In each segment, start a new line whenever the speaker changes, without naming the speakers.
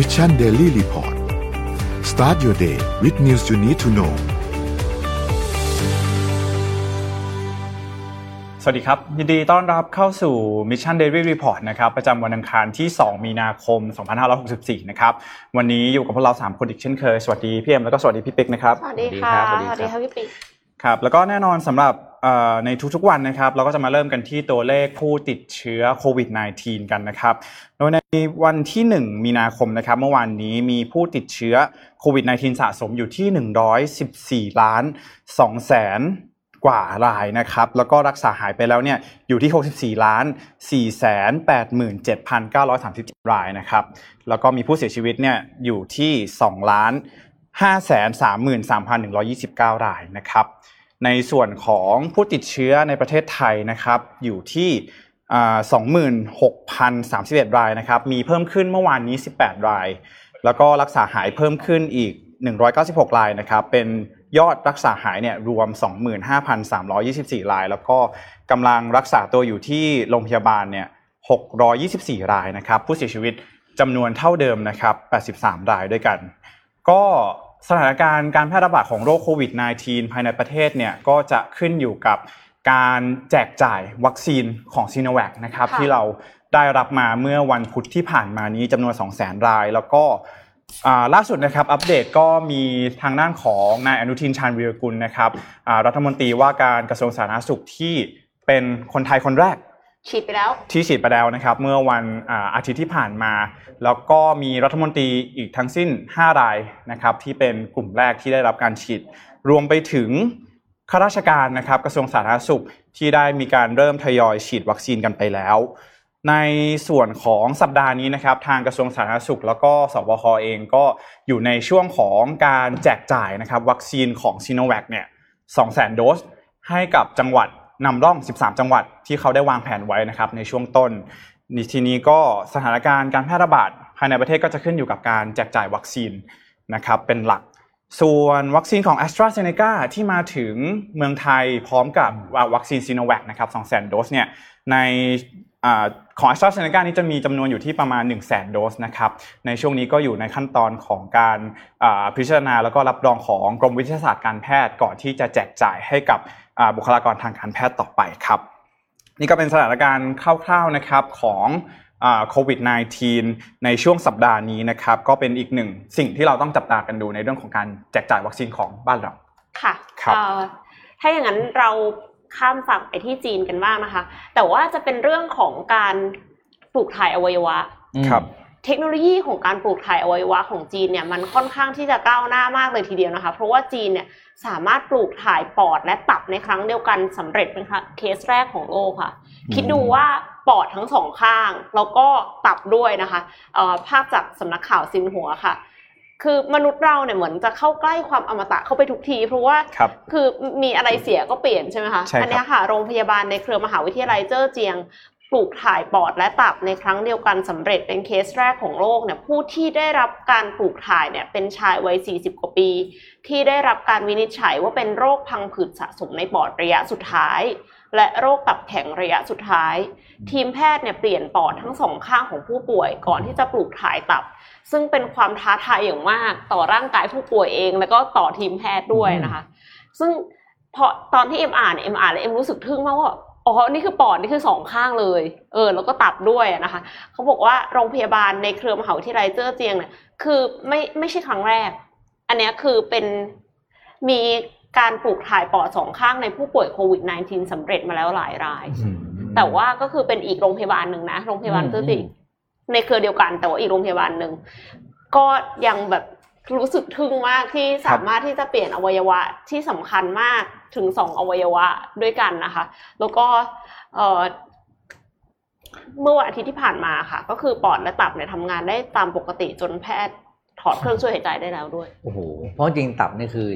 Mission Daily Report start your day with news you need to know
สวัสดีครับ ยินดีต้อนรับเข้าสู่ Mission Daily Report นะครับประจำวันอังคารที่ 2 มีนาคม 2564 นะครับ วันนี้อยู่กับพวกเรา 3 คนอีกเช่นเคย สวัสดีพี่เอ็มแล้วก็สวัสดีพี่ปิ๊กนะครับ
สวัสดีค่ะ
สวัสดีครับ
สวัสดีค่ะพี่ปิ๊ก
ครับ แล้วก็แน่นอนสำหรับ ในทุกๆวันนะครับ เราก็จะมาเริ่มกันที่ตัวเลขผู้ติดเชื้อโควิด -19 กันนะครับ โดยในวันที่ 1 มีนาคมนะครับ เมื่อวานนี้มีผู้ติดเชื้อโควิด -19 สะสมอยู่ที่ 114 ล้าน2แสนกว่ารายนะครับ แล้วก็รักษาหายไปแล้วเนี่ยอยู่ที่ 64 ล้าน4แสน87,937 รายนะครับ แล้วก็มีผู้เสียชีวิตเนี่ยอยู่ที่ 2 ล้าน533,129 รายนะครับ ในส่วนของผู้ติดเชื้อในประเทศไทยนะครับอยู่ที่26,031 รายนะครับ มีเพิ่มขึ้นเมื่อวานนี้ 18 ราย แล้วก็รักษาหายเพิ่มขึ้นอีก 196 รายนะครับ เป็นยอดรักษาหายเนี่ยรวม 25,324 ราย แล้วก็กำลังรักษาตัวอยู่ที่โรงพยาบาลเนี่ย 624 รายนะครับ ผู้เสียชีวิตจำนวนเท่าเดิมนะครับ 83 รายด้วยกัน ก็ สถานการณ์การแพร่ระบาดของโรคโควิด -19 ภายในประเทศเนี่ยก็จะขึ้นอยู่กับการแจกจ่ายวัคซีนของซีโนแวคนะครับที่เราได้รับมาเมื่อวันพุธที่ผ่านมานี้จำนวน 200,000ราย แล้วก็ล่าสุดนะครับอัปเดตก็มีทางด้านของนายอนุทินชาญวีรกุลนะครับรัฐมนตรีว่าการกระทรวงสาธารณสุขที่เป็นคนไทยคนแรก
ฉีดไปแล้ว
ที่ฉีดไปแล้วนะครับ เมื่อวันอาทิตย์ที่ผ่านมา แล้วก็มีรัฐมนตรีอีกทั้งสิ้น 5 รายนะครับ ที่เป็นกลุ่มแรกที่ได้รับการฉีด รวมไปถึงข้าราชการนะครับกระทรวงสาธารณสุขที่ได้มีการเริ่มทยอยฉีดวัคซีนกันไปแล้ว ในส่วนของสัปดาห์นี้นะครับ ทางกระทรวงสาธารณสุข แล้วก็สบคเองก็อยู่ในช่วงของการแจกจ่ายนะครับ วัคซีนของซีโนแวคเนี่ย200,000โดสให้กับจังหวัด นำร่อง 13 จังหวัดที่เขาได้วางแผนไว้นะครับในช่วงต้นทีนี้ก็สถานการณ์การแพร่ระบาดภายในประเทศก็จะขึ้นอยู่กับการแจกจ่ายวัคซีนนะครับเป็นหลัก ส่วนวัคซีนของ a s t r a z เซ e c a ที่มาถึงเมืองไทยพร้อมกับวัคซีนซีโนแวคนะครับ200,000 โดสเนี่ยในของ a s t r a z เซ e c a นี้จะมีจำนวนอยู่ที่ประมาณ 1 0 0 0 0 0 โดสนะครับในช่วงนี้ก็อยู่ในขั้นตอนของการพิจารณาแล้วก็รับรองของกรมวิทยาศาสตร์การแพทย์ก่อนที่จะแจกจ่ายให้กับ บุคลากรทางการแพทย์ต่อไปครับนี่ก็เป็นสถานการณ์คร่าวๆนะครับของโควิด -19 ในช่วงสัปดาห์นี้นะครับ ก็เป็นอีกหนึ่งสิ่งที่เราต้องจับตากันดูในเรื่องของการแจกจ่ายวัคซีนของบ้านเรา
ค่ะ
ครับ
ถ้าอย่างนั้นเราข้ามฝั่งไปที่จีนกันบ้างนะคะ แต่ว่าจะเป็นเรื่องของการปลูกถ่ายอวัยวะ
ครับ
เทคโนโลยีของการปลูกถ่ายอวัยวะของจีนเนี่ยมันค่อนข้างที่จะก้าวหน้ามากเลยทีเดียวนะคะ เพราะว่าจีนเนี่ยสามารถปลูกถ่ายปอดและตับในครั้งเดียวกันสำเร็จเป็นเคสแรกของโลกค่ะ คิดดูว่าปอดทั้งสองข้าง แล้วก็ตับด้วยนะคะภาพจากสำนักข่าวซินหัวค่ะคือมนุษย์เราเนี่ยเหมือนจะเข้าใกล้ความอมตะเข้าไปทุกที เพราะว่าคือมีอะไรเสียก็เปลี่ยนใช่ไหมคะอั
น
นี้ค่ะโรงพยาบาลในเครือมหาวิทยาลัยเจ้อเจียง ปลูกถ่ายปอดและตับในครั้งเดียวกันสำเร็จเป็นเคสแรกของโลกเนี่ยผู้ที่ได้รับการปลูกถ่ายเนี่ยเป็นชายวัย 40 กว่าปี ที่ได้รับการวินิจฉัยว่าเป็นโรคพังผืดสะสมในปอดระยะสุดท้าย และโรคตับแข็งระยะสุดท้าย ทีมแพทย์เนี่ยเปลี่ยนปอดทั้งสองข้างของผู้ป่วยก่อนที่จะปลูกถ่ายตับ ซึ่งเป็นความท้าทายอย่างมากต่อร่างกายผู้ป่วยเอง แล้วก็ต่อทีมแพทย์ด้วยนะคะ ซึ่งพอตอนที่เอ็มอ่านเอ็มอ่านแล้วเอ็มรู้สึกทึ่งมากว่า อ๋อ นี่คือปอด นี่คือสองข้างเลย เออ แล้วก็ตับด้วยนะคะ เขาบอกว่าโรงพยาบาลในเครือมหาวิทยาลัยเจ้อเจียงเนี่ย คือไม่ไม่ใช่ครั้งแรก อันนี้คือเป็นมีการปลูกถ่ายปอดสองข้างในผู้ป่วยโควิด -19 สำเร็จมาแล้วหลายราย แต่ว่าก็คือเป็นอีกโรงพยาบาลหนึ่งนะ โรงพยาบาลเจ้อเจียงในเครือเดียวกัน แต่ว่าอีกโรงพยาบาลหนึ่ง ก็ยังแบบ รู้สึกทึ่งมากที่สามารถที่จะเปลี่ยนอวัยวะที่สำคัญมากถึงสองอวัยวะด้วยกันนะคะ แล้วก็เมื่อวันอาทิตย์ที่ผ่านมาค่ะ ก็คือปอดและตับเนี่ยทำงานได้ตามปกติจนแพทย์ถอดเครื่องช่วยหายใจได้แล้วด้วย
โอ้โหเพราะจริงตับนี่คือ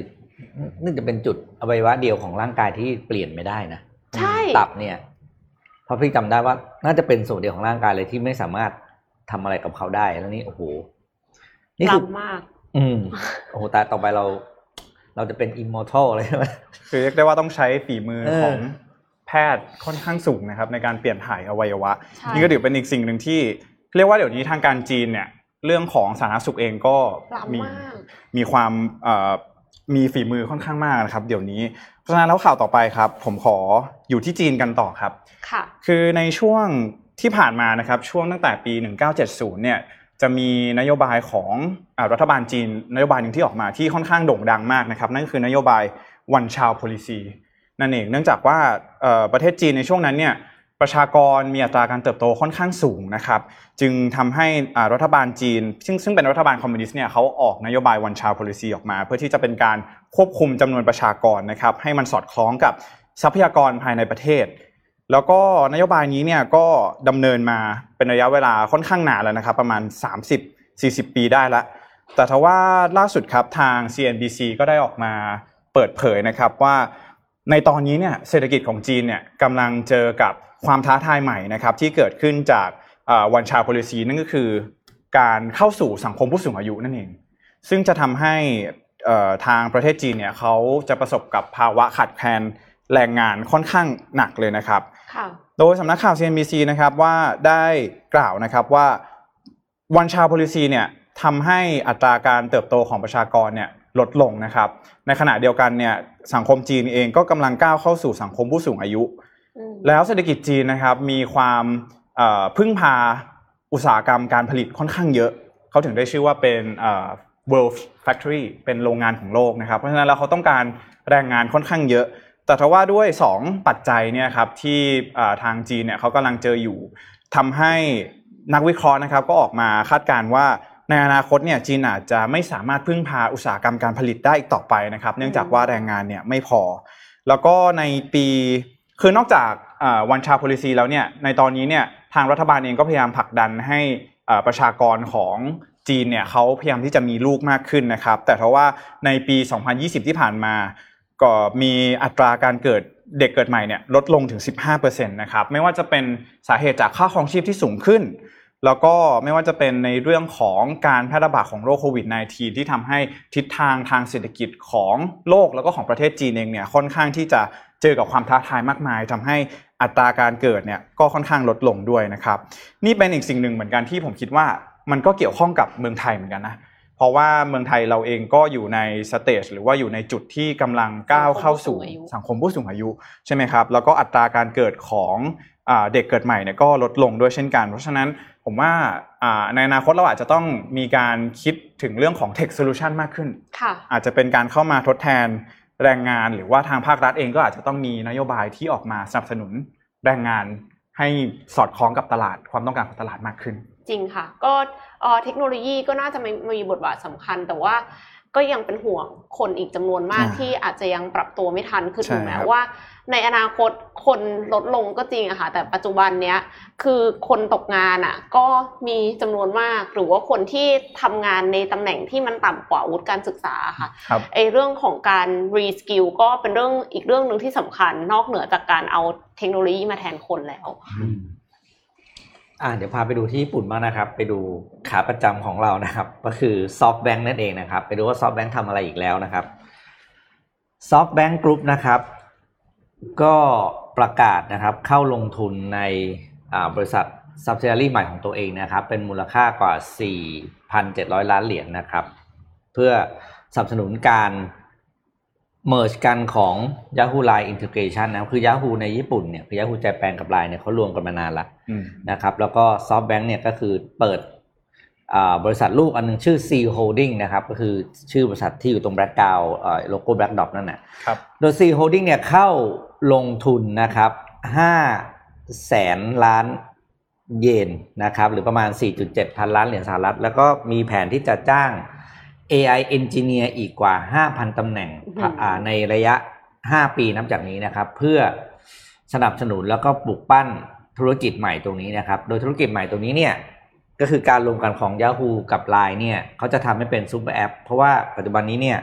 นี่จะเป็นจุดอวัยวะเดียวของร่างกายที่เปลี่ยนไม่ได้นะ
ใช่
ตับเนี่ยเพราะพี่จำได้ว่าน่าจะเป็นส่วนเดียวของร่างกายเลยที่ไม่สามารถทำอะไรกับเขาได้แล้วนี่โอ้โห
นี่คือมาก
อืมโอ้โหแต่ต่อไปเรา เราจะเป็นอิมมอร์ทัลเลยใช่ไหม
คือเรียกได้ว่าต้องใช้ฝีมือของแพทย์ค่อนข้างสูงนะครับ ในการเปลี่ยนถ่ายอวัยวะ นี่ก็ถือเป็นอีกสิ่งหนึ่งที่ เรียกว่าเดี๋ยวนี้ทางการจีนเนี่ย เรื่องของสาธารณสุขเองก็มี
ล้ำมาก
มีความเอ่อมีฝีมือค่อนข้างมากนะครับ เดี๋ยวนี้เพราะฉะนั้นแล้วข่าวต่อไปครับ ผมขออยู่ที่จีนกันต่อครับ
ค่ะ
คือในช่วงที่ผ่านมานะครับช่วงตั้งแต่ปี 1970 เนี่ย จะมีนโยบายของอรัฐบาลจีน นโยบายหนึ่งที่ออกมาที่ค่อนข้างโด่งดังมากนะครับ นั่นคือนโยบาย one child policy นั่นเองเนื่องจากว่าประเทศจีนในช่วงนั้นเนี่ยประชากรมีอัตราการเติบโตค่อนข้างสูงนะครับ จึงทำให้รัฐบาลจีน ซึ่งซึ่งเป็นรัฐบาลคอมมิวนิสต์เนี่ยเขาออกนโยบาย one child policy ออกมา เพื่อที่จะเป็นการควบคุมจำนวนประชากรนะครับให้มันสอดคล้องกับทรัพยากรภายในประเทศ แล้วก็นโยบายนี้เนี่ยก็ดำเนินมาเป็นระยะเวลาค่อนข้างนานแล้วนะครับประมาณ 30-40 ปีได้แล้วแต่ทว่าล่าสุดครับทาง CNBC ก็ได้ออกมาเปิดเผยนะครับว่าในตอนนี้เนี่ยเศรษฐกิจของจีนเนี่ยกำลังเจอกับความท้าทายใหม่นะครับที่เกิดขึ้นจากวันชา policy นั่นก็คือ การเข้าสู่สังคมผู้สูงอายุนั่นเอง ซึ่งจะทำให้ทางประเทศจีนเนี่ยเขาจะประสบกับภาวะขาดแคลนแรงงานค่อนข้างหนักเลยนะครับ โดยสำนักข่าว CNBC นะครับว่าได้กล่าวนะครับว่าวันชา policy เนี่ยทำให้อัตราการเติบโตของประชากรเนี่ยลดลงนะครับ ในขณะเดียวกันเนี่ยสังคมจีนเองก็กำลังก้าวเข้าสู่สังคมผู้สูงอายุ
อืม
แล้วเศรษฐกิจจีนนะครับมีความเอ่อพึ่งพาอุตสาหกรรมการผลิตค่อนข้างเยอะ เขาถึงได้ชื่อว่าเป็นเอ่อ world factory เป็นโรงงานของโลกนะครับ เพราะฉะนั้นแล้วเขาต้องการแรงงานค่อนข้างเยอะ แต่ทว่าด้วย 2 ปัจจัยเนี่ยครับที่ทางจีนเนี่ยเขากำลังเจออยู่ทำให้นักวิเคราะห์นะครับก็ออกมาคาดการณ์ว่าในอนาคตเนี่ยจีนอาจจะไม่สามารถพึ่งพาอุตสาหกรรมการผลิตได้อีกต่อไปนะครับ เนื่องจากว่าแรงงานเนี่ยไม่พอ แล้วก็ในปีคือนอกจากวันชา policy แล้วเนี่ยในตอนนี้เนี่ยทางรัฐบาลเองก็พยายามผลักดันให้ประชากรของจีนเนี่ยเขาพยายามที่จะมีลูกมากขึ้นนะครับ แต่เพราะว่าในปี 2020 ที่ผ่านมา ก็มีอัตราการเกิดเด็กเกิดใหม่เนี่ยลดลงถึง 15%นะครับไม่ว่าจะเป็นสาเหตุจากค่าครองชีพที่สูงขึ้น แล้วก็ไม่ว่าจะเป็นในเรื่องของการแพร่ระบาดของโรคโควิด -19 ที่ทำให้ทิศทางทางเศรษฐกิจของโลกแล้วก็ของประเทศจีนเองเนี่ยค่อนข้างที่จะเจอกับความท้าทายมากมายทำให้อัตราการเกิดเนี่ยก็ค่อนข้างลดลงด้วยนะครับ นี่เป็นอีกสิ่งหนึ่งเหมือนกันที่ผมคิดว่ามันก็เกี่ยวข้องกับเมืองไทยเหมือนกันนะ ราะว่าเมืองไทยเราเองก็อยู่ในสเตจหรือว่าอยู่ในจุดที่กำลังก้าวเข้าสู่สังคมผู้สูงอายุใช่ไหมครับแล้วก็อัตราการเกิดของอ่าเด็กเกิดใหม่เนี่ยก็ลดลงด้วยเช่นกัน เพราะฉะนั้นผมว่าอ่าในอนาคตเราอาจจะต้องมีการคิดถึงเรื่องของ tech solution มากขึ้น
ค่ะ
อาจจะเป็นการเข้ามาทดแทนแรงงาน หรือว่าทางภาครัฐเองก็อาจจะต้องมีนโยบายที่ออกมาสนับสนุนแรงงานให้สอดคล้องกับตลาดความต้องการของตลาดมากขึ้น
จริงค่ะ ก็เอ่อเทคโนโลยีก็น่าจะมีมีบทบาทสำคัญ แต่ว่าก็ยังเป็นห่วงคนอีกจำนวนมาก
อ่า
ที่อาจจะยังปรับตัวไม่ทันคือ
ใช่
ถึงแม้
ครับ
ว่า ในอนาคตคนลดลงก็จริงอะค่ะ แต่ปัจจุบันเนี้ยคือคนตกงานอะก็มีจำนวนมาก หรือว่าคนที่ทำงานในตำแหน่งที่มันต่ำกว่าวุฒิการศึกษาค่ะ
ครับ
ไอเรื่องของการreskill ก็เป็นเรื่องอีกเรื่องหนึ่งที่สำคัญนอกเหนือจากการเอาเทคโนโลยีมาแทนคนแล้ว
อ่าเดี๋ยวพาไปดูที่ญี่ปุ่นบ้างนะครับ ไปดูขาประจำของเรานะครับ ก็คือ SoftBank นั่นเองนะครับ ไปดูว่า SoftBank ทำอะไรอีกแล้วนะครับ SoftBank Group นะครับ ก็ประกาศนะครับเข้าลงทุนในอ่าบริษัท subsidiary ใหม่ของตัวเองนะครับ เป็นมูลค่ากว่า 4,700 ล้านเหรียญนะครับ เพื่อสนับสนุนการ merge กันของ Yahoo Line Integration นะครับคือ Yahoo ในญี่ปุ่นเนี่ยคือ Yahoo Japan กับ Line เนี่ยเขารวมกันมานานละ
อืม
นะครับแล้วก็ SoftBank เนี่ยก็คือเปิดอ่าบริษัทลูกอันหนึงชื่อ C Holding นะครับก็คือชื่อบริษัทที่อยู่ตรงแบล็กกราวโลโก้แบล็กดอปนั่นแหละ
ครับ
โดย C Holding เนี่ยเข้าลงทุนนะครับ5แสนล้านเยนนะครับหรือประมาณ 4.7 พันล้านเหรียญสหรัฐ แล้วก็มีแผนที่จะจ้าง AI Engineer อีกกว่า 5,000ตำแหน่ง
อื้อหืออ่า
ในระยะ 5 ปีนับจากนี้นะครับ เพื่อสนับสนุนแล้วก็ปลุกปั้นธุรกิจใหม่ตรงนี้นะครับ โดยธุรกิจใหม่ตรงนี้เนี่ยก็คือการรวมกันของ Yahoo กับ Line เนี่ยเขาจะทำให้เป็น super app เพราะว่าปัจจุบันนี้เนี่ย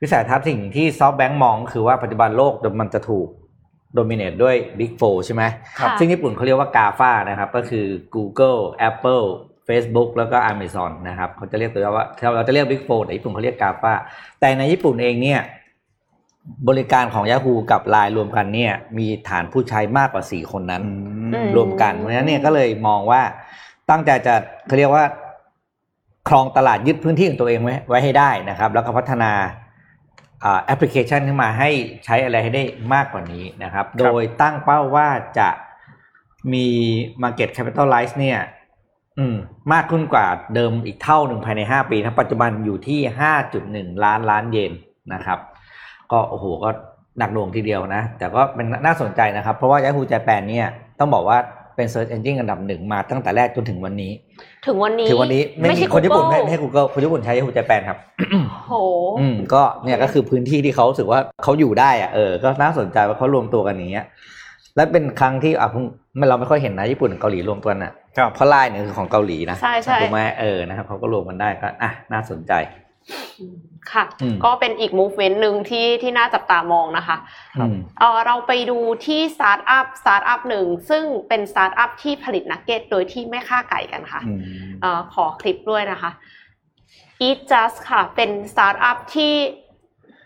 วิสัยทัศน์สิ่งที่ SoftBank มองก็คือว่าปัจจุบันโลกมันจะถูกโดมิเนตด้วย Big Four ใช่ไหม
ครับ
ซึ่งญี่ปุ่นเขาเรียกว่า GAFA นะครับ ก็คือ Google Apple Facebook แล้วก็ Amazon นะครับเขาจะเรียกตัวว่าเราจะเรียก Big Four แต่ญี่ปุ่นเขาเรียก GAFA แต่ในญี่ปุ่นเองเนี่ยบริการของ Yahoo กับ Line รวมกันเนี่ยมีฐานผู้ใช้มากกว่า 4 คนนั้น
อืม
รวมกัน เพราะฉะนั้นเนี่ยก็เลยมองว่าตั้งใจจะเขาเรียกว่าครองตลาดยึดพื้นที่ของตัวเองไว้ไว้ให้ได้นะครับ แล้วก็พัฒนาแอปพลิเคชันขึ้นมาให้ใช้อะไรให้ได้มากกว่านี้นะครับ โดยตั้งเป้าว่าจะมี Market Capitalize เนี่ยอื มมากขึ้นกว่าเดิมอีกเท่าหนึ่งภายใน 5 ปีนะปัจจุบันอยู่ที่ 5.1 ล้านล้านเยนนะครับ ก็โอ้โหก็หนักหน่วงทีเดียวนะ แต่ก็เป็นน่าสนใจนะครับ เพราะว่า Yahoo Japan เนี่ยต้องบอกว่าเป็น Search Engine อันดับหนึ่งมาตั้งแต่แรกจนถึงวันนี้
ถึงวันนี้
ถึงวันนี้ไม่
ไม่
มี
ใช่
คนญี่ปุ่น
Google
ไม่ไม่ให้ Google คนญี่ปุ่นใช้ Yahoo Japan ครับ
โห
อืมก็เนี่ยก็คือพื้นที่ที่เขารู้สึกว่าเขาอยู่ได้อะเออก็น่าสนใจว่าเขารวมตัวกันอย่างเงี้ย และเป็นครั้งที่อะเพิ่งไม่เราไม่ค่อยเห็นนะญี่ปุ่นกับเกาหลีรวมตัวกันอะ
ครับ
เพราะไลน์เนี่ยคือของเกาหลีนะ
ใช่ใช่
ถูกไหมเออนะครับเขาก็รวมกันได้ก็อะน่าสนใจ
ค่ะ
อืม
ก็เป็นอีก movement หนึ่งที่ที่น่าจับตามองนะคะ
อืม
เออเราไปดูที่สตาร์ทอัพสตาร์ทอัพหนึ่งซึ่งเป็นสตาร์ทอัพที่ผลิตนักเก็ตโดยที่ไม่ฆ่าไก่กันค่ะ
อืม
เออขอคลิปด้วยนะคะ Eat Just ค่ะ เป็นสตาร์ทอัพที่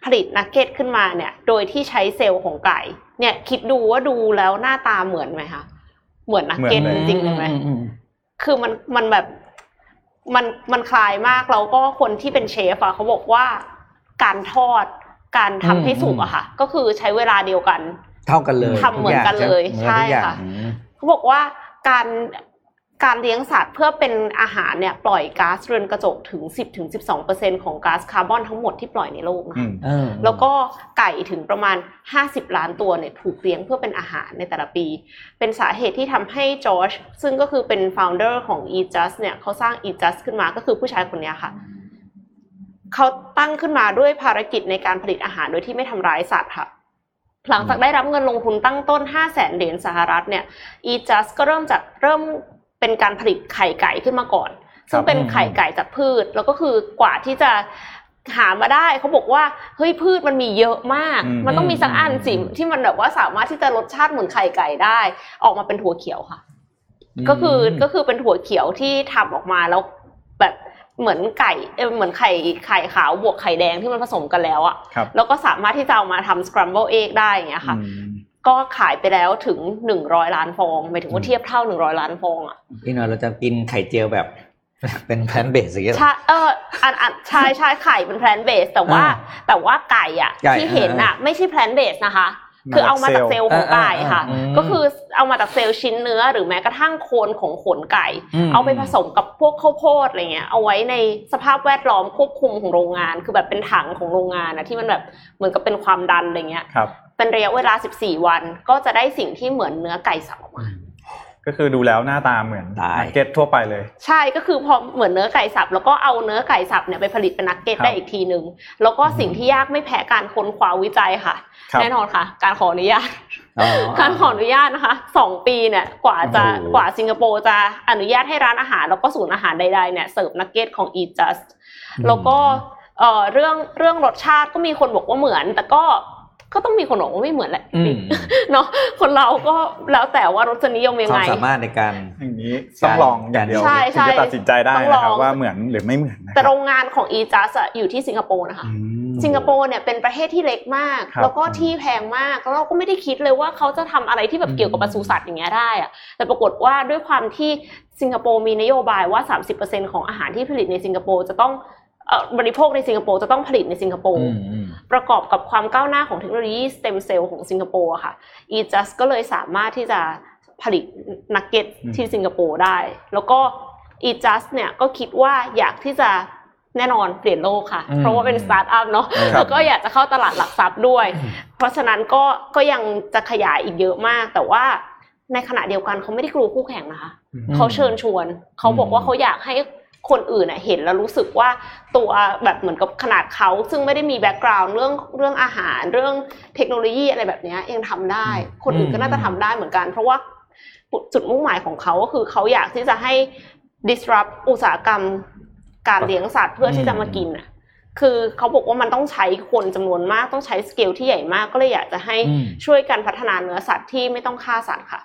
ผลิตนักเก็ตขึ้นมาเนี่ย โดยที่ใช้เซลล์ของไก่ เนี่ยคิดดูว่าดูแล้วหน้าตาเหมือนไหมคะเหมือนนักเก็ต
เหมือนเลย
จริงๆเลยไหม
อือืม
คือมันมันแบบมันมันคลายมากแล้วก็คนที่เป็นเชฟอะเขาบอกว่าการทอดการทำให้สุกอะค่ะ ก็คือใช้เวลาเดียวกัน
เท่ากันเลย
ทำเหมือนกันเลย
ทุกอย่าง
ใช่
เหมือนทุกอย่าง
ค่ะ
อืม
เขาบอกว่าการ การเลี้ยงสัตว์เพื่อเป็นอาหารเนี่ยปล่อยก๊าซเรือนกระจกถึง 10-12%ของก๊าซคาร์บอนทั้งหมดที่ปล่อยในโลกนะ
อื
คะ
ม
เออ
แล้วก็ไก่ถึงประมาณ 50 ล้านตัวเนี่ยถูกเลี้ยงเพื่อเป็นอาหารในแต่ละปี เป็นสาเหตุที่ทำให้จอร์จซึ่งก็คือเป็น founder ของ e just เนี่ยเขาสร้าง e just ขึ้นมาก็คือผู้ชายคนเนี้ยค่ะเขาตั้งขึ้นมาด้วยภารกิจในการผลิตอาหารโดยที่ไม่ทำร้ายสัตว์ค่ะหลังจากได้รับเงินลงทุนตั้งต้น 5 0 0แสนเหรียญสหรัฐเนี่ย e just ก็เริ่มจากเริ่ม เป็นการผลิตไข่ไก่ขึ้นมาก่อน ซึ่งเป็นไข่ไก่จากพืช แล้วก็คือกว่าที่จะหามาได้เขาบอกว่าเฮ้ยพืชมันมีเยอะมาก
อืม
มันต้องมีสักอันสิที่มันแบบว่าสามารถที่จะรสชาติเหมือนไข่ไก่ได้ ออกมาเป็นถั่วเขียวค่ะ ก็คือก็คือเป็นถั่วเขียวที่ทำออกมาแล้วแบบเหมือนไก่เอ่อเหมือนไข่ไข่ขาวบวกไข่แดงที่มันผสมกันแล้วอะ
ครับ
แล้วก็สามารถที่จะเอามาทำ scramble egg ได้อย่างเงี้ยค่ะ
อืม
ก็ขายไปแล้วถึงหนึ่งร้อยล้านฟองหมายถึงว่าเทียบเท่าหนึ่งร้อยล้านฟองอะ
อีกหน่อยเราจะกินไข่เจียวแบบเป็น plant-based อย่างเงี้ยเหรอ
ใช่เอออันอันใช่ใช่ไข่เป็น plant-based แต่ว่า
อ่า
แต่ว่าไก่อะ
ไก่
ที่เห็นอะไม่ใช่ plant-based นะคะ
มา
คือเอามาจาก
จาก
เซ
เซ
ล
ลล์
ล์ของไก่ค่ะ
อ่าอ่าอ่า
ก็คือเอามาจากเซลล์ชิ้นเนื้อ หรือแม้กระทั่งโคนของขนไก่
ม
เอาไปผสมกับพวกข้าวโพดอะไรเงี้ยเอาไว้ในสภาพแวดล้อมควบคุมของโรงงาน คือแบบเป็นถังของโรงงานนะที่มันแบบเหมือนกับเป็นความดันอะไรเงี้ย
ครับ
เป็นระยะเวลา 14 วัน ก็จะได้สิ่งที่เหมือนเนื้อไก่สับออกมา
ก็คือดูแล้วหน้าตาเหมือน
ตาย
นักเก็ตทั่วไปเลย
ใช่ก็คือพอเหมือนเนื้อไก่สับ แล้วก็เอาเนื้อไก่สับเนี่ยไปผลิตเป็นนักเก็ต
ครับ
ได้อีกทีหนึ่งแล้วก็สิ่งที่ยากไม่แพ้การค้นคว้าวิจัยค่ะ
ครับ
แน่นอนค่ะ การขออนุญาต
อ๋อ
การขออนุญาตนะคะสองปีเนี่ยกว่าจะ
โอ้โห
กว่าสิงคโปร์จะอนุญาตให้ร้านอาหาร แล้วก็ศูนย์อาหารใดๆเนี่ยเสิร์ฟนักเก็ตของ Eat Just แล้วก็เอ่อเรื่องเรื่องรสชาติก็มีคนบอกว่าเหมือน แต่ก็ ก็ต้องมีคนบอกว่าไม่เหมือนแหละ
อืม
เนาะคนเราก็แล้วแต่ว่ารสนิยมยัง
ควา
ไง
มสามารถในการ
อย่างนี้ต้องลองอย่างเดียว
ใช่
ถึงจะตัดสินใจได้
ต้องล
นะ
อง
ครับว่าเหมือนหรือไม่เหมือนนะค
แต่
รับ
โรงงานของ e j u s อะอยู่ที่สิงคโปร์นะคะ
อืม
สิงคโปร์เนี่ยเป็นประเทศที่เล็กมาก
ครับ
แล้วก็ที่แพงมากแล้วเราก็ไม่ได้คิดเลยว่าเขาจะทำอะไรที่แบบเกี่ยวกับปศุสัตว์อย่างเงี้ยได้อะแต่ปรากฏว่าด้วยความที่สิงคโปร์มีนโยบายว่า 30%ของอาหารที่ผลิตในสิงคโปร์จะต้องเอ่อ บริโภคในสิงคโปร์จะต้องผลิตในสิงคโปร์อื
มอืม
ประกอบกับความก้าวหน้าของเทคโนโลยีสเต็มเซลล์ของสิงคโปร์อะค่ะ e j u s ก็เลยสามารถที่จะผลิตนักเก็ต
อืม
ที่สิงคโปร์ได้ แล้วก็ e j u s เนี่ยก็คิดว่าอยากที่จะแน่นอนเปลี่ยนโลกค่ะ
อืม
เพราะว่าเป็นสตาร์ทอัพเนาะ
ครับ
แล้วก็อยากจะเข้าตลาดหลักทรัพย์ด้วย เพราะฉะนั้นก็ก็ยังจะขยายอีกเยอะมาก แต่ว่าในขณะเดียวกันเขาไม่ได้กลัวคู่แข่งนะคะเขาเชิญชวน เขาบอกว่าเขาอยากให้ คนอื่นน่ะเห็นแล้วรู้สึกว่าตัวแบบเหมือนกับขนาดเขา ซึ่งไม่ได้มี background เรื่องเรื่องอาหารเรื่องเทคโนโลยีอะไรแบบเนี้ยยังทำได้ คนอื่นก็น่าจะทำได้เหมือนกัน เพราะว่าจุดมุ่งหมายของเขาก็คือเขาอยากที่จะให้ disrupt อุตสาหกรรมการเลี้ยงสัตว์เพื่อที่จะมากินอะคือเขาบอกว่ามันต้องใช้คนจำนวนมากต้องใช้สเกลที่ใหญ่มากก็เลยอยากจะให้
อืม
ช่วยกันพัฒนาเนื้อสัตว์ที่ไม่ต้องฆ่าสัตว์ค่ะ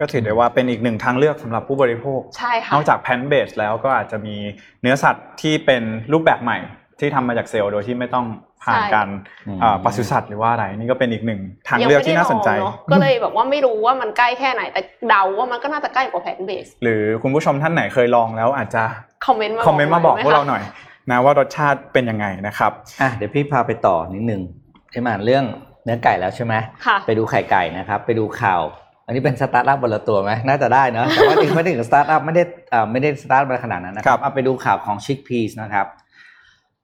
ก็ถือได้ว่าเป็นอีกหนึ่งทางเลือกสำหรับผู้บริโภค
ใช่ค่ะ
นอกจากแพนเบสแล้วก็อาจจะมีเนื้อสัตว์ที่เป็นรูปแบบใหม่ที่ทำมาจากเซลล์โดยที่ไม่ต้องผ่าน
ใช่
การ
อืม
อ่าปศุสัตว์หรือว่าอะไรนี่ก็เป็นอีกหนึ่งทางเลือกที่น่าสนใจ
ยังไม่ได้ลองเอะก็เลยแบบว่าไม่รู้ว่ามันใกล้แค่ไหนแต่เดาว่ามันก็น่าจะใกล้กว่าแพนเบส
หรือคุณผู้ชมท่านไหนเคยลองแล้วอาจจะ
คอมเมนต์มา
คอมเมนต์มาบอก
ห
พวกเรา
ไห
หน่อยนะว่ารสชาติเป็นยังไงนะครับ
อะเดี๋ยวพี่พาไปต่อนิดนึงเอ็มอ่านเรื่องเนื้อไก่แล้วใช่ไหม
ค่ะ
ไปดูไข่ไก่นะครับ ไปดูข่าว อันนี้เป็นสตาร์ทอัพบนละตัวไหมน่าจะได้เนอะแต่ว่าถึงไม่ได้ถึงสตาร์ทอัพไม่ได้อ่าไม่ได้สตาร์ทมาขนาดนั้นนะค
ครั
รับบเอาไปดูข่าวของชิคพีสนะครับ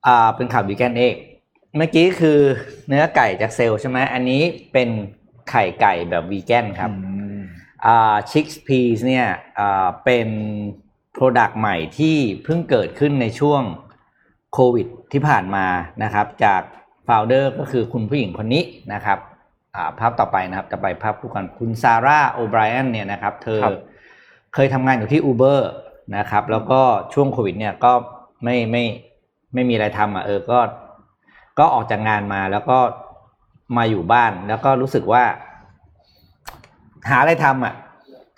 อ่าเป็นข่าววีแกนเอกเมื่อกี้คือเนื้อไก่จากเซลล์ใช่ไหมอันนี้เป็นไข่ไก่แบบวีแกนครับอ่า chickpeas เนี่ยอ่าเป็น product ใหม่ที่เพิ่งเกิดขึ้นในช่วงโควิดที่ผ่านมานะครับ จากฟ o u เดอร์ก็คือคุณผู้หญิงคนนี้นะครับอ่า ภาพต่อไปนะครับจะไปภาพคู่กันคุณซาร่าโอไบรอันเนี่ยนะครับ เธอ
ครับ
เคยทำงานอยู่ที่ Uber นะครับ แล้วก็ช่วงโควิดเนี่ยก็ไม่ไม่ไม่มีอะไรทำอะเออก็ ก็ออกจากงานมาแล้วก็มาอยู่บ้าน แล้วก็รู้สึกว่า หาอะไรทำอะ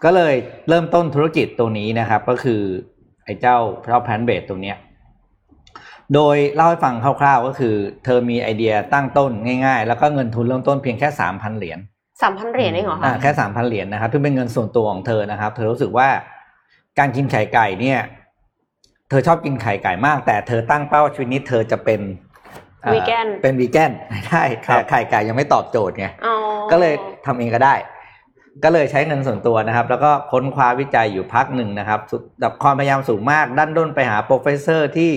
ก็เลยเริ่มต้นธุรกิจตัวนี้นะครับ ก็คือไอ้เจ้าเจ้าแพนเบดตัวเนี้ย โดยเล่าให้ฟังคร่าวๆก็คือเธอมีไอเดียตั้งต้นง่ายๆ แล้วก็เงินทุนเริ่มต้นเพียงแค่สามพันเหรียญ
สามพันเหรียญเองเหรอ
อ่า
คะ
แค่สามพันเหรียญนะครับซึ่งเป็นเงินส่วนตัวของเธอนะครับ เธอรู้สึกว่าการกินไข่ไก่เนี่ย เธอชอบกินไข่ไก่มาก แต่เธอตั้งเป้าชีวิตนี้เธอจะเป็นอ่า
วีแกน
เป็นวีแกนได้
ครับ
แต่ไข่ไก่ยังไม่ตอบโจทย์ไง
อ๋อ
ก็เลยทำเองก็ได้ ก็เลยใช้เงินส่วนตัวนะครับ แล้วก็ค้นคว้าวิจัยอยู่พักหนึ่งนะครับสุดแบบความพยายามสูงมาก ด้านด้นไปหา professor ที่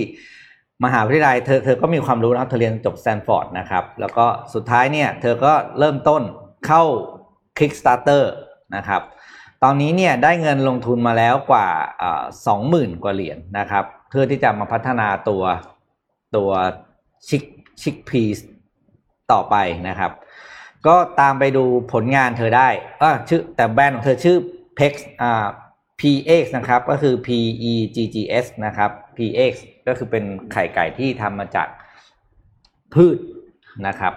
มหาวิทยาลัยเธอเธอก็มีความรู้นะเธอเรียนจบแตนฟอร์ดนะครับแล้วก็สุดท้ายเนี่ยเธอก็เริ่มต้นเข้า Kickstarter นะครับตอนนี้เนี่ยได้เงินลงทุนมาแล้วกว่าสองหมื่นกว่าเหรียญนะครับเพื่อที่จะมาพัฒนาตัวตัวชิคชิคพีซต่อไปนะครับ ก็ตามไปดูผลงานเธอได้อ่ชื่อแต่แบรนด์ของเธอชื่อ PEX อ่า PX นะครับก็คือ P E G G S นะครับ PX ก็คือเป็นไข่ไก่ที่ทำมาจากพืชนะครับ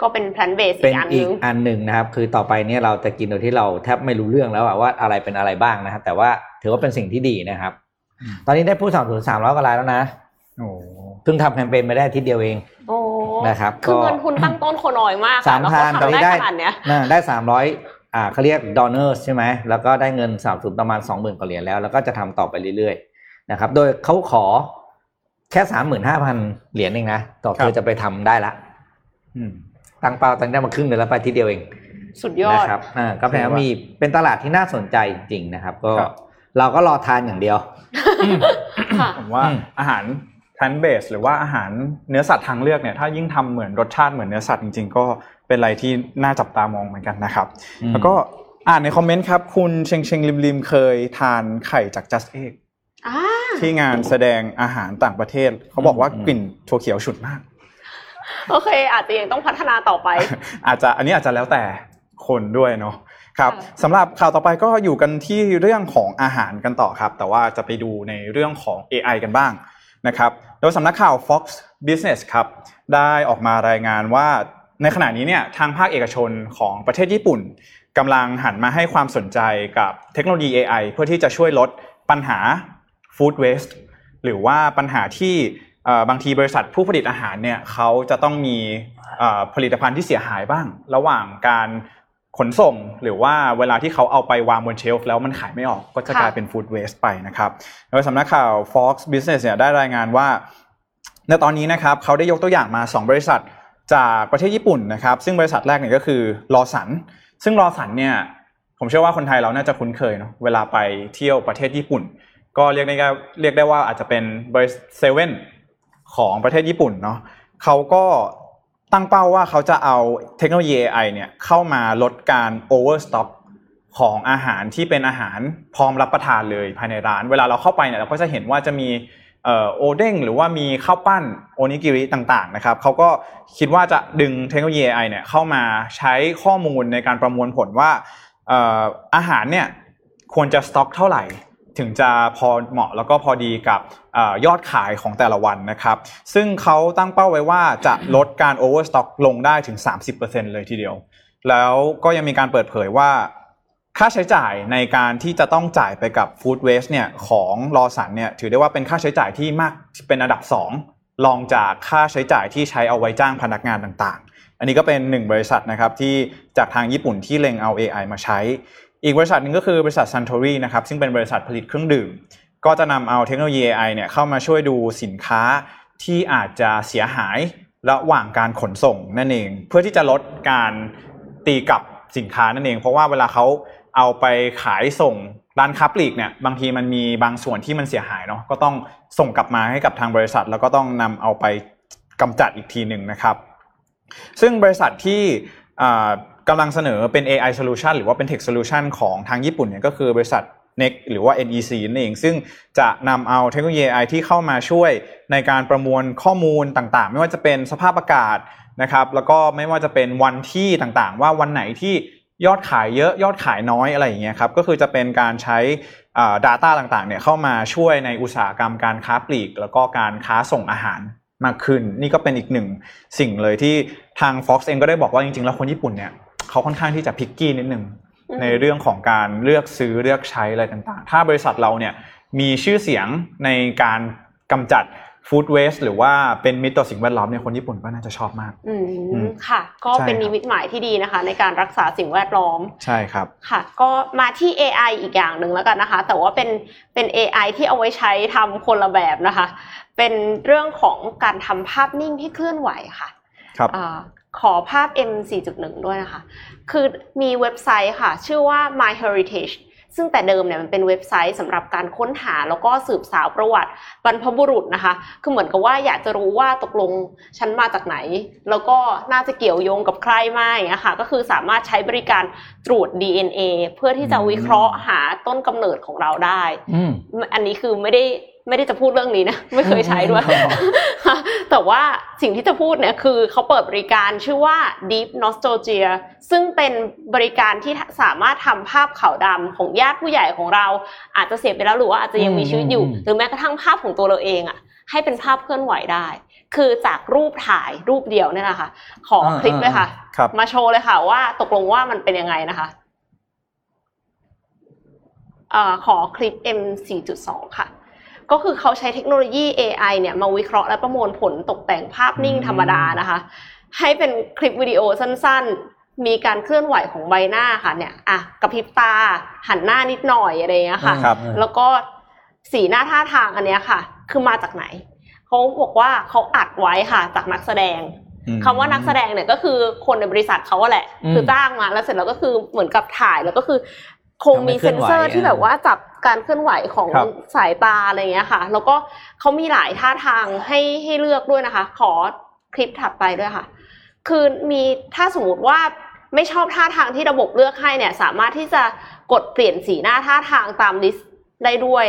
ก็เป็นแพลนเบส
เป็
อี
น
กอันห
อี
นึ
ก
ง
อันหนึ่งนะครับ คือต่อไปเนี่ยเราจะกินโดยที่เราแทบไม่รู้เรื่องแล้วอะว่าอะไรเป็นอะไรบ้างนะครับ แต่ว่าถือว่าเป็นสิ่งที่ดีนะครับ
อืม
ตอนนี้ได้ผู้สนับสนุนสามร้อยกว่ารายแล้วนะ
โอ้
เพิ่งทำแคมเปญไปได้อาทิตย์เดียวเอง
โอ้
นะครับ
คือ
ก็
เงินทุนตั้งต้นคนน้อยมาก
สาม
แล้ว
พั
เขา
นตอน
ทำ
นี้
ได้
ได้
ขนาดเนี้ย
น่าได้สามร้อยอ่าเขาเรียกดอ n เนอร์ใช่ไหมแล้วก็ได้เงินสามสุนประมาณสองหมื่นกว่าเหรียญแล้ว แล้วก็จะทำต่อไปเรื่อยๆ นะครับ โดยเขาขอแค่สามหมื่นห้าพันเหรียญเองนะต่อ
ครั
เธ
บ
อจะไปทำได้ละ
อืม
ตั้งเป้าตั้งได้มาครึ่งเดือนแล้วไปทีเดียวเอง
สุดยอด
นะครับอ่าก็แปลว่ามีเป็นตลาดที่น่าสนใจจริงๆนะครับ ก็
ครับ
เราก็รอทานอย่างเดียว
ค่ะ
ผมว่า
อืม
อาหาร plant based หรือว่าอาหารเนื้อสัตว์ทางเลือกเนี่ยถ้ายิ่งทำเหมือนรสชาติเหมือนเนื้อสัตว์จริง ๆ ก็เป็นอะไรที่น่าจับตามองเหมือนกันนะครับ
อืม
แล้วก็อ่านในคอมเมนต์ครับ คุณเชงเชงริมริมเคยทานไข่จาก just egg
อ่า
ที่งานแสดงอาหารต่างประเทศ เขาบอกว่ากลิ่นถั่วเขียวฉุนมาก
โอเค อาจจะยังต้องพัฒนาต่อไป
อาจจะอันนี้อาจจะแล้วแต่คนด้วยเนาะครับ
ค่ะ
สำหรับข่าวต่อไปก็อยู่กันที่เรื่องของอาหารกันต่อครับ แต่ว่าจะไปดูในเรื่องของ AI กันบ้างนะครับโดยสำนักข่าว Fox Business ครับได้ออกมารายงานว่าในขณะนี้เนี่ยทางภาคเอกชนของประเทศญี่ปุ่นกำลังหันมาให้ความสนใจกับเทคโนโลยี AI เพื่อที่จะช่วยลดปัญหา food waste หรือว่าปัญหาที่เอ่อบางทีบริษัทผู้ผลิตอาหารเนี่ยเขาจะต้องมีเอ่อผลิตภัณฑ์ที่เสียหายบ้าง ระหว่างการขนส่งหรือว่าเวลาที่เขาเอาไปวางบนเชลฟ์แล้วมันขายไม่ออกก็จะ
ค่ะ
กลายเป็น food waste ไปนะครับโดยสำนักข่าว Fox Business เนี่ยได้รายงานว่าในตอนนี้นะครับเขาได้ยกตัวอย่างมา 2 บริษัทจากประเทศญี่ปุ่นนะครับ ซึ่งบริษัทแรกเนี่ยก็คือลอสันซึ่งลอสันเนี่ยผมเชื่อว่าคนไทยเราน่าจะคุ้นเคยเนาะเวลาไปเที่ยวประเทศญี่ปุ่น ก็เรียกได้ว่าเรียกได้ว่าอาจจะเป็นบริษัทเซเว่นของประเทศญี่ปุ่นเนาะเขาก็ตั้งเป้าว่าเขาจะเอาเทคโนโลยี AI เนี่ยเข้ามาลดการ overstock ของอาหารที่เป็นอาหารพร้อมรับประทานเลยภายในร้าน เวลาเราเข้าไปเนี่ยเราก็จะเห็นว่าจะมีโอเด้งหรือว่ามีข้าวปั้นโอนิกิริต่างๆนะครับเขาก็คิดว่าจะดึงเทคโนโลยี AI เนี่ยเข้ามาใช้ข้อมูลในการประมวลผลว่าอาหารเนี่ยควรจะสต็อกเท่าไหร่ ถึงจะพอเหมาะแล้วก็พอดีกับออยอดขายของแต่ละวันนะครับ ซึ่งเขาตั้งเป้าไว้ว่าจะลดการ overstock ลงได้ถึง 30%เลยทีเดียว แล้วก็ยังมีการเปิดเผยว่าค่าใช้จ่ายในการที่จะต้องจ่ายไปกับ food waste เนี่ยของลอสันเนี่ยถือได้ว่าเป็นค่าใช้จ่ายที่มากเป็นอันดับ 2 รองจากค่าใช้จ่ายที่ใช้เอาไว้จ้างพนักงานต่างๆ อันนี้ก็เป็นหนึ่งบริษัทนะครับที่จากทางญี่ปุ่นที่เล็งเอา AI มาใช้ อีกบริษัทหนึ่งก็คือบริษัท Suntory นะครับซึ่งเป็นบริษัทผลิตเครื่องดื่ม ก็จะนำเอาเทคโนโลยี AI เนี่ยเข้ามาช่วยดูสินค้าที่อาจจะเสียหายระหว่างการขนส่งนั่นเอง เพื่อที่จะลดการตีกลับสินค้านั่นเอง เพราะว่าเวลาเขาเอาไปขายส่งร้านค้าปลีกเนี่ยบางทีมันมีบางส่วนที่มันเสียหายเนาะก็ต้องส่งกลับมาให้กับทางบริษัท แล้วก็ต้องนำเอาไปกำจัดอีกทีหนึ่งนะครับ ซึ่งบริษัทที่ กำลังเสนอเป็น AI solution หรือว่าเป็น tech solution ของทางญี่ปุ่นเนี่ยก็คือบริษัท NEC หรือว่า NEC นั่นเอง ซึ่งจะนำเอาเทคโนโลยี AI ที่เข้ามาช่วยในการประมวลข้อมูลต่างๆ ไม่ว่าจะเป็นสภาพอากาศนะครับ แล้วก็ไม่ว่าจะเป็นวันที่ต่างๆ ว่าวันไหนที่ยอดขายเยอะยอดขายน้อยอะไรอย่างเงี้ยครับก็คือจะเป็นการใช้อ่า data ต่างๆเนี่ยเข้ามาช่วยในอุตสาหกรรมการค้าปลีก แล้วก็การค้าส่งอาหารมากขึ้น นี่ก็เป็นอีกหนึ่งสิ่งเลยที่ทาง Fox เองก็ได้บอกว่าจริงๆ แล้วคนญี่ปุ่นเนี่ย เขาค่อนข้างที่จะพิกกี้นิดนึง
อืม
ในเรื่องของการเลือกซื้อเลือกใช้อะไรต่างๆ ถ้าบริษัทเราเนี่ยมีชื่อเสียงในการกำจัดฟู้ดเวสหรือว่าเป็นมิตรต่อสิ่งแวดล้อมเนี่ยคนญี่ปุ่นก็น่าจะชอบมาก
อื
อื
ม
ม
ค่ะ ก็
ใช่
เป็น
ครับ
นิมิตหมายที่ดีนะคะ ในการรักษาสิ่งแวดล้อม
ใช่ครับ
ค่ะ ก็มาที่ AI อีกอย่างหนึ่งแล้วกันนะคะ แต่ว่าเป็นเป็น AI ที่เอาไว้ใช้ทำคนละแบบนะคะ เป็นเรื่องของการทำภาพนิ่งที่เคลื่อนไหวค่ะ
ครับ
อา ขอภาพ M 4.1 ด้วยนะคะ คือมีเว็บไซต์ค่ะ ชื่อว่า My Heritage ซึ่งแต่เดิมเนี่ยมันเป็นเว็บไซต์สำหรับการค้นหาแล้วก็สืบสาวประวัติบรรพบุรุษนะคะ คือเหมือนกับว่าอยากจะรู้ว่าตกลงฉันมาจากไหน แล้วก็น่าจะเกี่ยวโยงกับใครมาอย่างเงี้ยค่ะ ก็คือสามารถใช้บริการตรวจ DNA เพื่อที่จะวิเคราะห์หาต้นกำเนิดของเราได้
อืม
อันนี้คือไม่ได้ ไม่ได้จะพูดเรื่องนี้นะไม่เคยใช้ด้วย แต่ว่าสิ่งที่จะพูดเนี่ยคือเขาเปิดบริการชื่อว่า Deep Nostalgia ซึ่งเป็นบริการที่สามารถทำภาพขาวดำของญาติผู้ใหญ่ของเรา อาจจะเสียไปแล้วหรือว่าอาจจะยังมีชีวิตอยู่
อืม
หรือแม้กระทั่งภาพของตัวเราเองอะให้เป็นภาพเคลื่อนไหวได้ คือจากรูปถ่ายรูปเดียวเนี่ยนะคะ ขอคลิปเลยค่ะ
ครับ
มาโชว์เลยค่ะว่าตกลงว่ามันเป็นยังไงนะคะเอ่อขอคลิป M 4.2 ค่ะ ก็คือเขาใช้เทคโนโลยี AI เนี่ยมาวิเคราะห์และประมวลผลตกแต่งภาพนิ่งธรรมดานะคะ ให้เป็นคลิปวิดีโอสั้นๆ มีการเคลื่อนไหวของใบหน้าค่ะเนี่ยอะกระพริบตาหันหน้านิดหน่อยอะไรอย่างเงี้ยค่ะ
ครับ
แล้วก็สีหน้าท่าทางอันเนี้ยค่ะ คือมาจากไหน เขาบอกว่าเขาอัดไว้ค่ะ จากนักแสดง
อืม
คำว่านักแสดงเนี่ยก็คือคนในบริษัทเขาอะแหละ
อืม
คือจ้างมาแล้วเสร็จแล้วก็คือเหมือนกับถ่ายแล้วก็คือ คงมี
ทำให้เคลื่
เซ็
อนนไหว
เซอร์ที่แบบว่าจับการเคลื่อนไหวของ
ครับ
สายตาอะไรอย่างเงี้ยค่ะ แล้วก็เขามีหลายท่าทางให้ให้เลือกด้วยนะคะ ขอคลิปถัดไปด้วยค่ะ คือมีถ้าสมมติว่าไม่ชอบท่าทางที่ระบบเลือกให้เนี่ย สามารถที่จะกดเปลี่ยนสีหน้าท่าทางตามลิสต์ได้ด้วย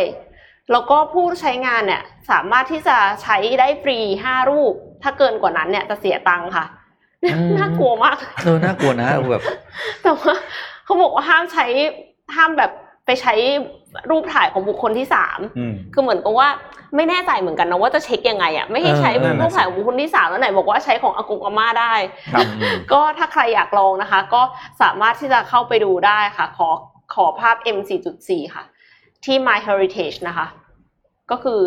แล้วก็ผู้ใช้งานเนี่ยสามารถที่จะใช้ได้ฟรีห้ารูป ถ้าเกินกว่านั้นเนี่ยจะเสียตังค์ค่ะ
อืม
น่ากลัวมาก
เออน่ากลัวนะแบบ
แต่ว่าเขาบอกว่าห้ามใช้ ห้ามแบบไปใช้รูปถ่ายของบุคคลที่สาม
อืม
คือเหมือนกับว่าไม่แน่ใจเหมือนกันนะว่าจะเช็คยังไงอะไม่ให้ใช้
เออนั่นน่ะ
รูปถ่ายของบุคคลที่สามแล้วไหนบอกว่าใช้ของอากงอาม่าได้
ครับ
ก็ถ้าใครอยากลองนะคะ ก็สามารถที่จะเข้าไปดูได้ค่ะ ขอขอภาพ M 4.4ค่ะ ที่ My Heritage นะคะ ก็คือ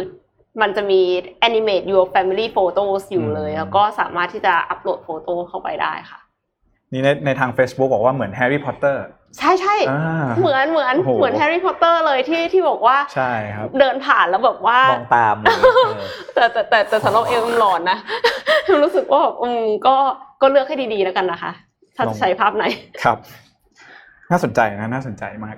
มันจะมี animate your family photos อยู่เลย
อืม
แล้วก็สามารถที่จะอัปโหลด photo เข้าไปได้ค่ะ
นี่ในในทาง Facebook บอกว่าเหมือนแฮร์รี่พอตเตอร์
ใช่ใช่
อ่า
เหมือนเหมือน
โอ้โห
เหมือนแฮร์รี่พอตเตอร์เลยที่ที่บอกว่า
ใช่ครับ
เดินผ่านแล้วแบบว่า
มองตามเลยเออ
แต่แต่แต่แต่สำหรับเอ็มหลอนนะรู้สึกว่าแบบอืมก็ก็เลือกให้ดีๆแล้วกันนะคะ ถ้า
ลอ
จะ
ง
ใช้ภาพไหน
ครับ น่าสนใจนะน่าสนใจมาก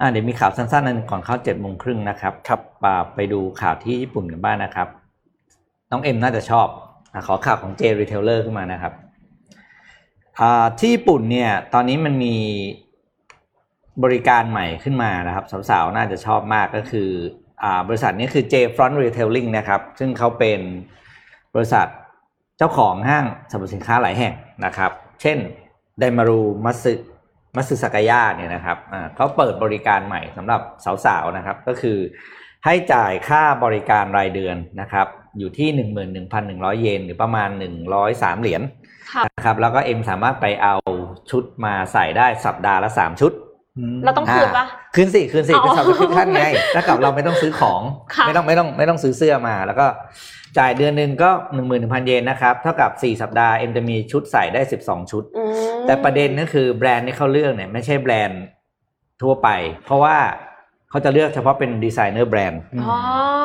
อ่าเดี๋ยวมีข่าวสั้นๆนึงก่อนเข้าเจ็ดโมงครึ่งนะครับ
ครับ
ป่าไปดูข่าวที่ญี่ปุ่นกันบ้างนะครับ น้องเอ็มน่าจะชอบอะขอข่าวของ J retailer ขึ้นมานะครับอ่า ที่ญี่ปุ่นเนี่ยตอนนี้มันมีบริการใหม่ขึ้นมานะครับสาวๆน่าจะชอบมากก็คืออบริษัทนี้คือ J Front Retailing นะครับ ซึ่งเขาเป็นบริษัทเจ้าของห้างสรรพสินค้าหลายแห่งนะครับ เช่นไดมารูมัสึมัสึสากายะเนี่ยนะครับเขาเปิดบริการใหม่สำหรับสาวๆนะครับ ก็คือให้จ่ายค่าบริการรายเดือนนะครับ อยู่ที่ 11,100 เยน หรือประมาณ 103 เหรียญ นะครับ แล้วก็เอ็มสามารถไปเอาชุดมาใส่ได้สัปดาห์ละ3ชุด
เราต้องคืนปะ
คืนสิคืนสิ
อ๋อ
เป็น subscription ไงถ้ากับเราไม่ต้องซื้อของ
ค่ะ
ไม่ต้องไม่ต้องไม่ต้องซื้อเสื้อมา แล้วก็จ่ายเดือนหนึ่งก็หนึ่งหมื่นหนึ่งพันเยนนะครับ เท่ากับสี่สัปดาห์เอ็มจะมีชุดใส่ได้สิบสองชุด
อืม
แต่ประเด็นก็คือแบรนด์ที่เขาเลือกเนี่ยไม่ใช่แบรนด์ทั่วไป เพราะว่าเขาจะเลือกเฉพาะเป็น designer brand อ๋
อ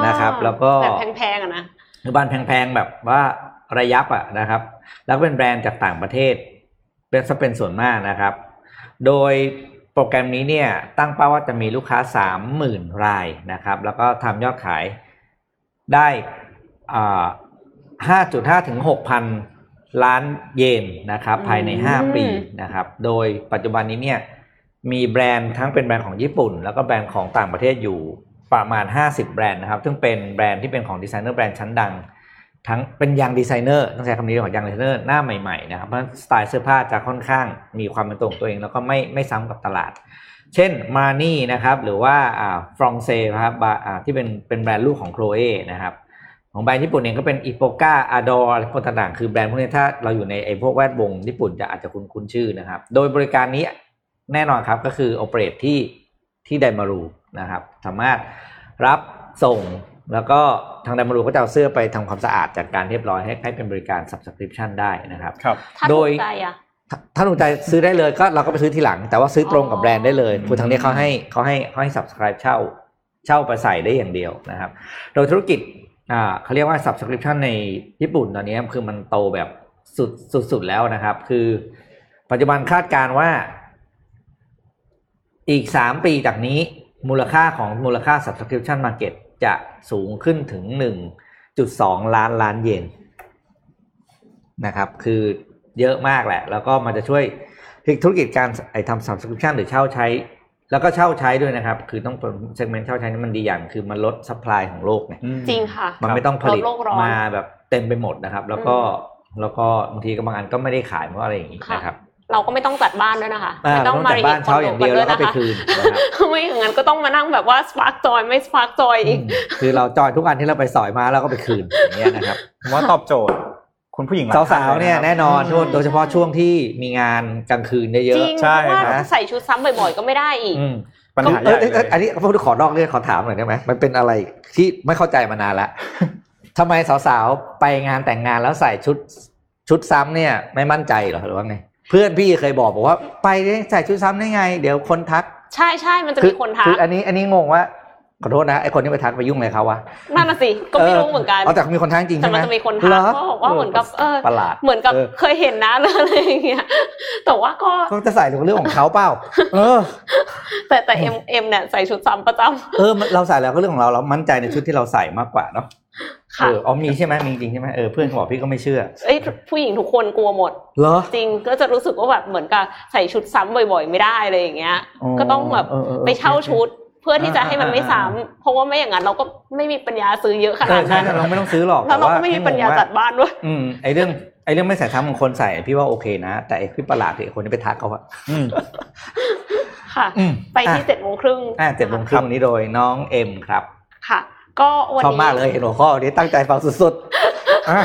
นะครับ แล้วก็
แบบแพงๆอะนะ
หรือแบรนด์แพงๆแบบว่า ระยับอะนะครับ แล้วก็เป็นแบรนด์จากต่างประเทศ เป็นซะเป็นส่วนมากนะครับ โดยโปรแกรมนี้เนี่ยตั้งเป้าว่าจะมีลูกค้า 30,000 รายนะครับ แล้วก็ทำยอดขายได้อ่า5.5ถึง6,000ล้านเยนนะครับภายใน 5 ปีนะครับ โดยปัจจุบันนี้เนี่ยมีแบรนด์ทั้งเป็นแบรนด์ของญี่ปุ่น แล้วก็แบรนด์ของต่างประเทศอยู่ประมาณ 50 แบรนด์นะครับ ซึ่งเป็นแบรนด์ที่เป็นของดีไซเนอร์แบรนด์ชั้นดัง ทั้งเป็น young designer ต้องใช้คำนี้ของ young designer หน้าใหม่ๆนะครับเพราะสไตล์เสื้อผ้าจะค่อนข้างมีความเป็นตัวของตัวเอง แล้วก็ไม่ไม่ซ้ำกับตลาด เช่น Marni นะครับหรือว่าอ่าฟรองเซนะครับอ่าที่เป็นเป็นแบรนด์ลูกของ Chloé นะครับของแบรนด์ญี่ปุ่นเองก็เป็น Epoca อาดออะไรพวกต่างๆ คือแบรนด์พวกนี้ถ้าเราอยู่ในไอ้พวกแวดวงญี่ปุ่นจะอาจจะคุ้นคุ้นชื่อนะครับ โดยบริการนี้แน่นอนครับก็คือ operate ที่ที่ไดมารูนะครับสามารถรับส่ง แล้วก็ทางไดมารูก็จะเอาเสื้อไปทำความสะอาดจากการเรียบร้อยให้ให้เป็นบริการ subscription ได้นะครับ
ครับ
ถ้า
โด
ถู
ย
กใจอะ
ถ้าถ้าสนใจซื้อได้เลยก็เราก็ไปซื้อทีหลัง แต่ว่าซื้อตรงกับแบรนด์ได้เลยคือทางนี้เขาให้เขาให้เขาให้ subscribe เช่าเช่าไปใส่ได้อย่างเดียวนะครับ โดยธุรกิจอ่าเขาเรียกว่า subscription ในญี่ปุ่นตอนนี้คือมันโตแบบสุดสุดสุดแล้วนะครับ คือ ปัจจุบันคาดการณ์ว่า อีกสามปีจากนี้มูลค่าของมูลค่า subscription market จะสูงขึ้นถึงหนึ่งจุดสองล้านล้านเยนนะครับ คือเยอะมากแหละ แล้วก็มันจะช่วยธุรกิจการไอทำ subscription หรือเช่าใช้ แล้วก็เช่าใช้ด้วยนะครับ คือต้องเป็น segment เช่าใช้นี่มันดีอย่าง คือมันลด supply ของโลกเนี่ย
จริงค่ะ
มันไม่ต้องผลิต
ลดโลกร้อน
มาแบบเต็มไปหมดนะครับ แล้วก็แล้วก็บางทีก็บางอันก็ไม่ได้ขายเพราะอะไรอย่างนี้
ค่ะ
นะครับ
เราก็ไม่ต้องจัดบ้านด้วยนะคะ
อ่า
ไม่ต้อง
ต้อง
มา
จัดบ้านเช่าอย่างเดียวแล้วก็ไปคืนนะครับ
ไม่อย่างนั้นก็ต้องมานั่งแบบว่าสปาร์กจอยไม่สปาร์กจอยอีก
อืมคือเราจอยทุกอันที่เราไปสอยมาแล้วก็ไปคืนอย่างเงี้ยนะครับ
ผมว่าตอบโจทย์คุณผู้หญิงหลย
สาวๆเนี่ย
ท่ล
แน่นอน
ครับ
โดยเฉพาะช่วงที่มีงานกลางคืนเย
จ
อะ
ริง
ใช่
เพราะว่า
ครับ
ใส่ชุดซ้ำบ่อยๆก็ไม่ได้อีก
ๆอืม
ปัญหาให
เอ
ญ่
อ
เล
เออยอันนี้พูดขอนอกเรื่องขอถามหน่อยได้ไหมมันเป็นอะไรที่ไม่เข้าใจมานานละทำไมสาวๆไปงานแต่งงานแล้วใส่ชุดชุดซ้ำเนี่ยไม่มั่นใจเหรอหรือว่าไง เพื่อนพี่เคยบอกบอกว่า ไปเนี่ยใส่ชุดซ้ำได้ไง เดี๋ยวคนทัก
ใช่ใช่มันจะ
คื
มีคนทั
คื
ก
ออันนี้อันนี้งงว่าขอโทษนะไอคนที่ไปทักไปยุ่งอะไรเขาวะ
นั่นน่ะสิก็ไม่รู้เหมือนกัน
เอาแต่มีคนทักจริง
แต่
ใช่ไหม
มันจะมีคนทัก
หร
เขาบอกว่าเหมือนกับเออ
ประหลาด
เหมือนกับ
เออ
เคยเห็นนะหรืออะไรอย่างเงี้ยแต่ว่าก็
เขาจะใส่เรื่องของเขาเปล่าเออ
แต่แต่เอ็มเอ็มเนี่ยใส่ชุดซ้ำประจำ
เออมันเราใส่แล้วก็เรื่องของเราเรามั่นใจในชุดที่เราใส่มากกว่าเนาะ เอ
ค่ะ
ออ๋อมีใช่ไหมมีจริงใช่ไหมเออเพื่อนเขาบอกพี่ก็ไม่เชื่อ
เอ้ยผู้หญิงทุกคนกลัวหมด
เหรอ
จริงก็จะรู้สึกว่าแบบเหมือนกับใส่ชุดซ้ำบ่อย ๆ ไม่ได้อะไรอย่างเงี้ย
อ๋อ
ก็ต้องแบบ
เออเออเออ
ไปเช่าชุดเพื่อที่จะให้มันไม่
อ่า
ซ้ำเพราะว่าไม่อย่างนั้นเราก็ไม่มีปัญญาซื้อเยอะข
เอ
นา
อ
ด
ใช่
นั้น
เราไม่ต้องซื้อหรอก
แล้วเรา
ต่
ก็ไม่มีปัญญา
พี่งงว่
จัดบ้านด้วย
อืมไอเรื่องไอเรื่องไม่ใส่ซ้ำของคนใส่พี่ว่าโอเคนะ แต่ไอที่ประหลาดคือไอ้คนที่ไปทักเขาอะ
อืม
ค่ะ
อืม
ไปที่เจ็ดโมงครึ่ง
อ่าเจ็ดโมงครึ่งวันนี้โดยน้องเอ็มครับ
ค่ะ ก็วัน
ชอบ
นี้
มากเลยเห็นหัวข้อวันนี้ตั้งใจฟังสุดๆอะ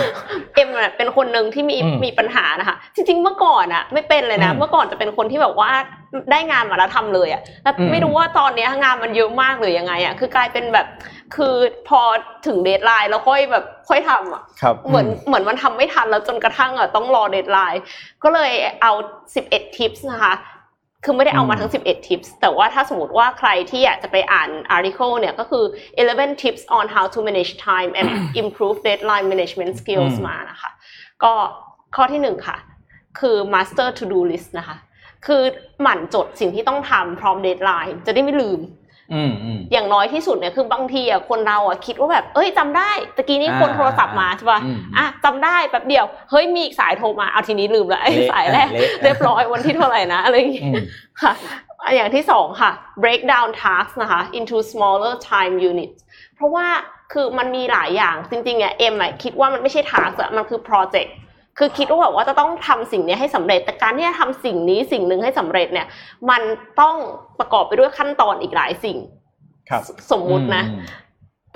เอ็มอะเป็นคนหนึ่งที่มี
อืม
มีปัญหานะคะจริงๆเมื่อก่อนอะไม่เป็นเลยนะ
อืม
เมื่อก่อนจะเป็นคนที่แบบว่าได้งานมาแล้วทำเลยอะแล้ว
อืม
ไม่รู้ว่าตอนเนี้ยงานมันเยอะมากหรือยังไงอะคือกลายเป็นแบบคือพอถึง deadline แล้วค่อยแบบค่อยทำอะ
ครับ
เหมือนเหมือนมันทำไม่ทันแล้วจนกระทั่งอะต้องรอ deadline ก็เลยเอา 11 ทิปส์นะคะ คือไม่ได้เอามาทั้ง 11 tips แต่ว่าถ้าสมมติว่าใครที่อยากจะไปอ่าน article เนี่ยก็คือ 11 tips on how to manage time and improve deadline management skills
อืม
มานะคะ ก็ข้อที่หนึ่งค่ะ คือ master to do list นะคะ คือหมั่นจดสิ่งที่ต้องทำพร้อม deadline จะได้ไม่ลืม
อืมอืม
อย่างน้อยที่สุดเนี่ยคือบางทีอะคนเราอะคิดว่าแบบ เอ้ยจำได้ตะกี้นี้คน
อ่า
โทรศัพท์มาใช่ป่ะ
อืม
อะจำได้แป๊บเดียวเฮ้ยมีอีกสายโทรมาเอาทีนี้ลืมแล้วไอ้
เละ
สายแรก
เละ
เรียบร้อยวันที่เท่าไหร่นะอะไรอย่างงี้
อืม
ค่ะอะอย่างที่สองค่ะ break down tasks นะคะ into smaller time units เพราะว่าคือมันมีหลายอย่างจริงๆอะเอ็มอะคิดว่ามันไม่ใช่ task อะมันคือ project คือคิดว่าแบบว่าจะต้องทำสิ่งนี้ให้สำเร็จ แต่การที่จะทำสิ่งนี้สิ่งหนึ่งให้สำเร็จเนี่ย มันต้องประกอบไปด้วยขั้นตอนอีกหลายสิ่ง
ครับ
สมมุตินะ
อืม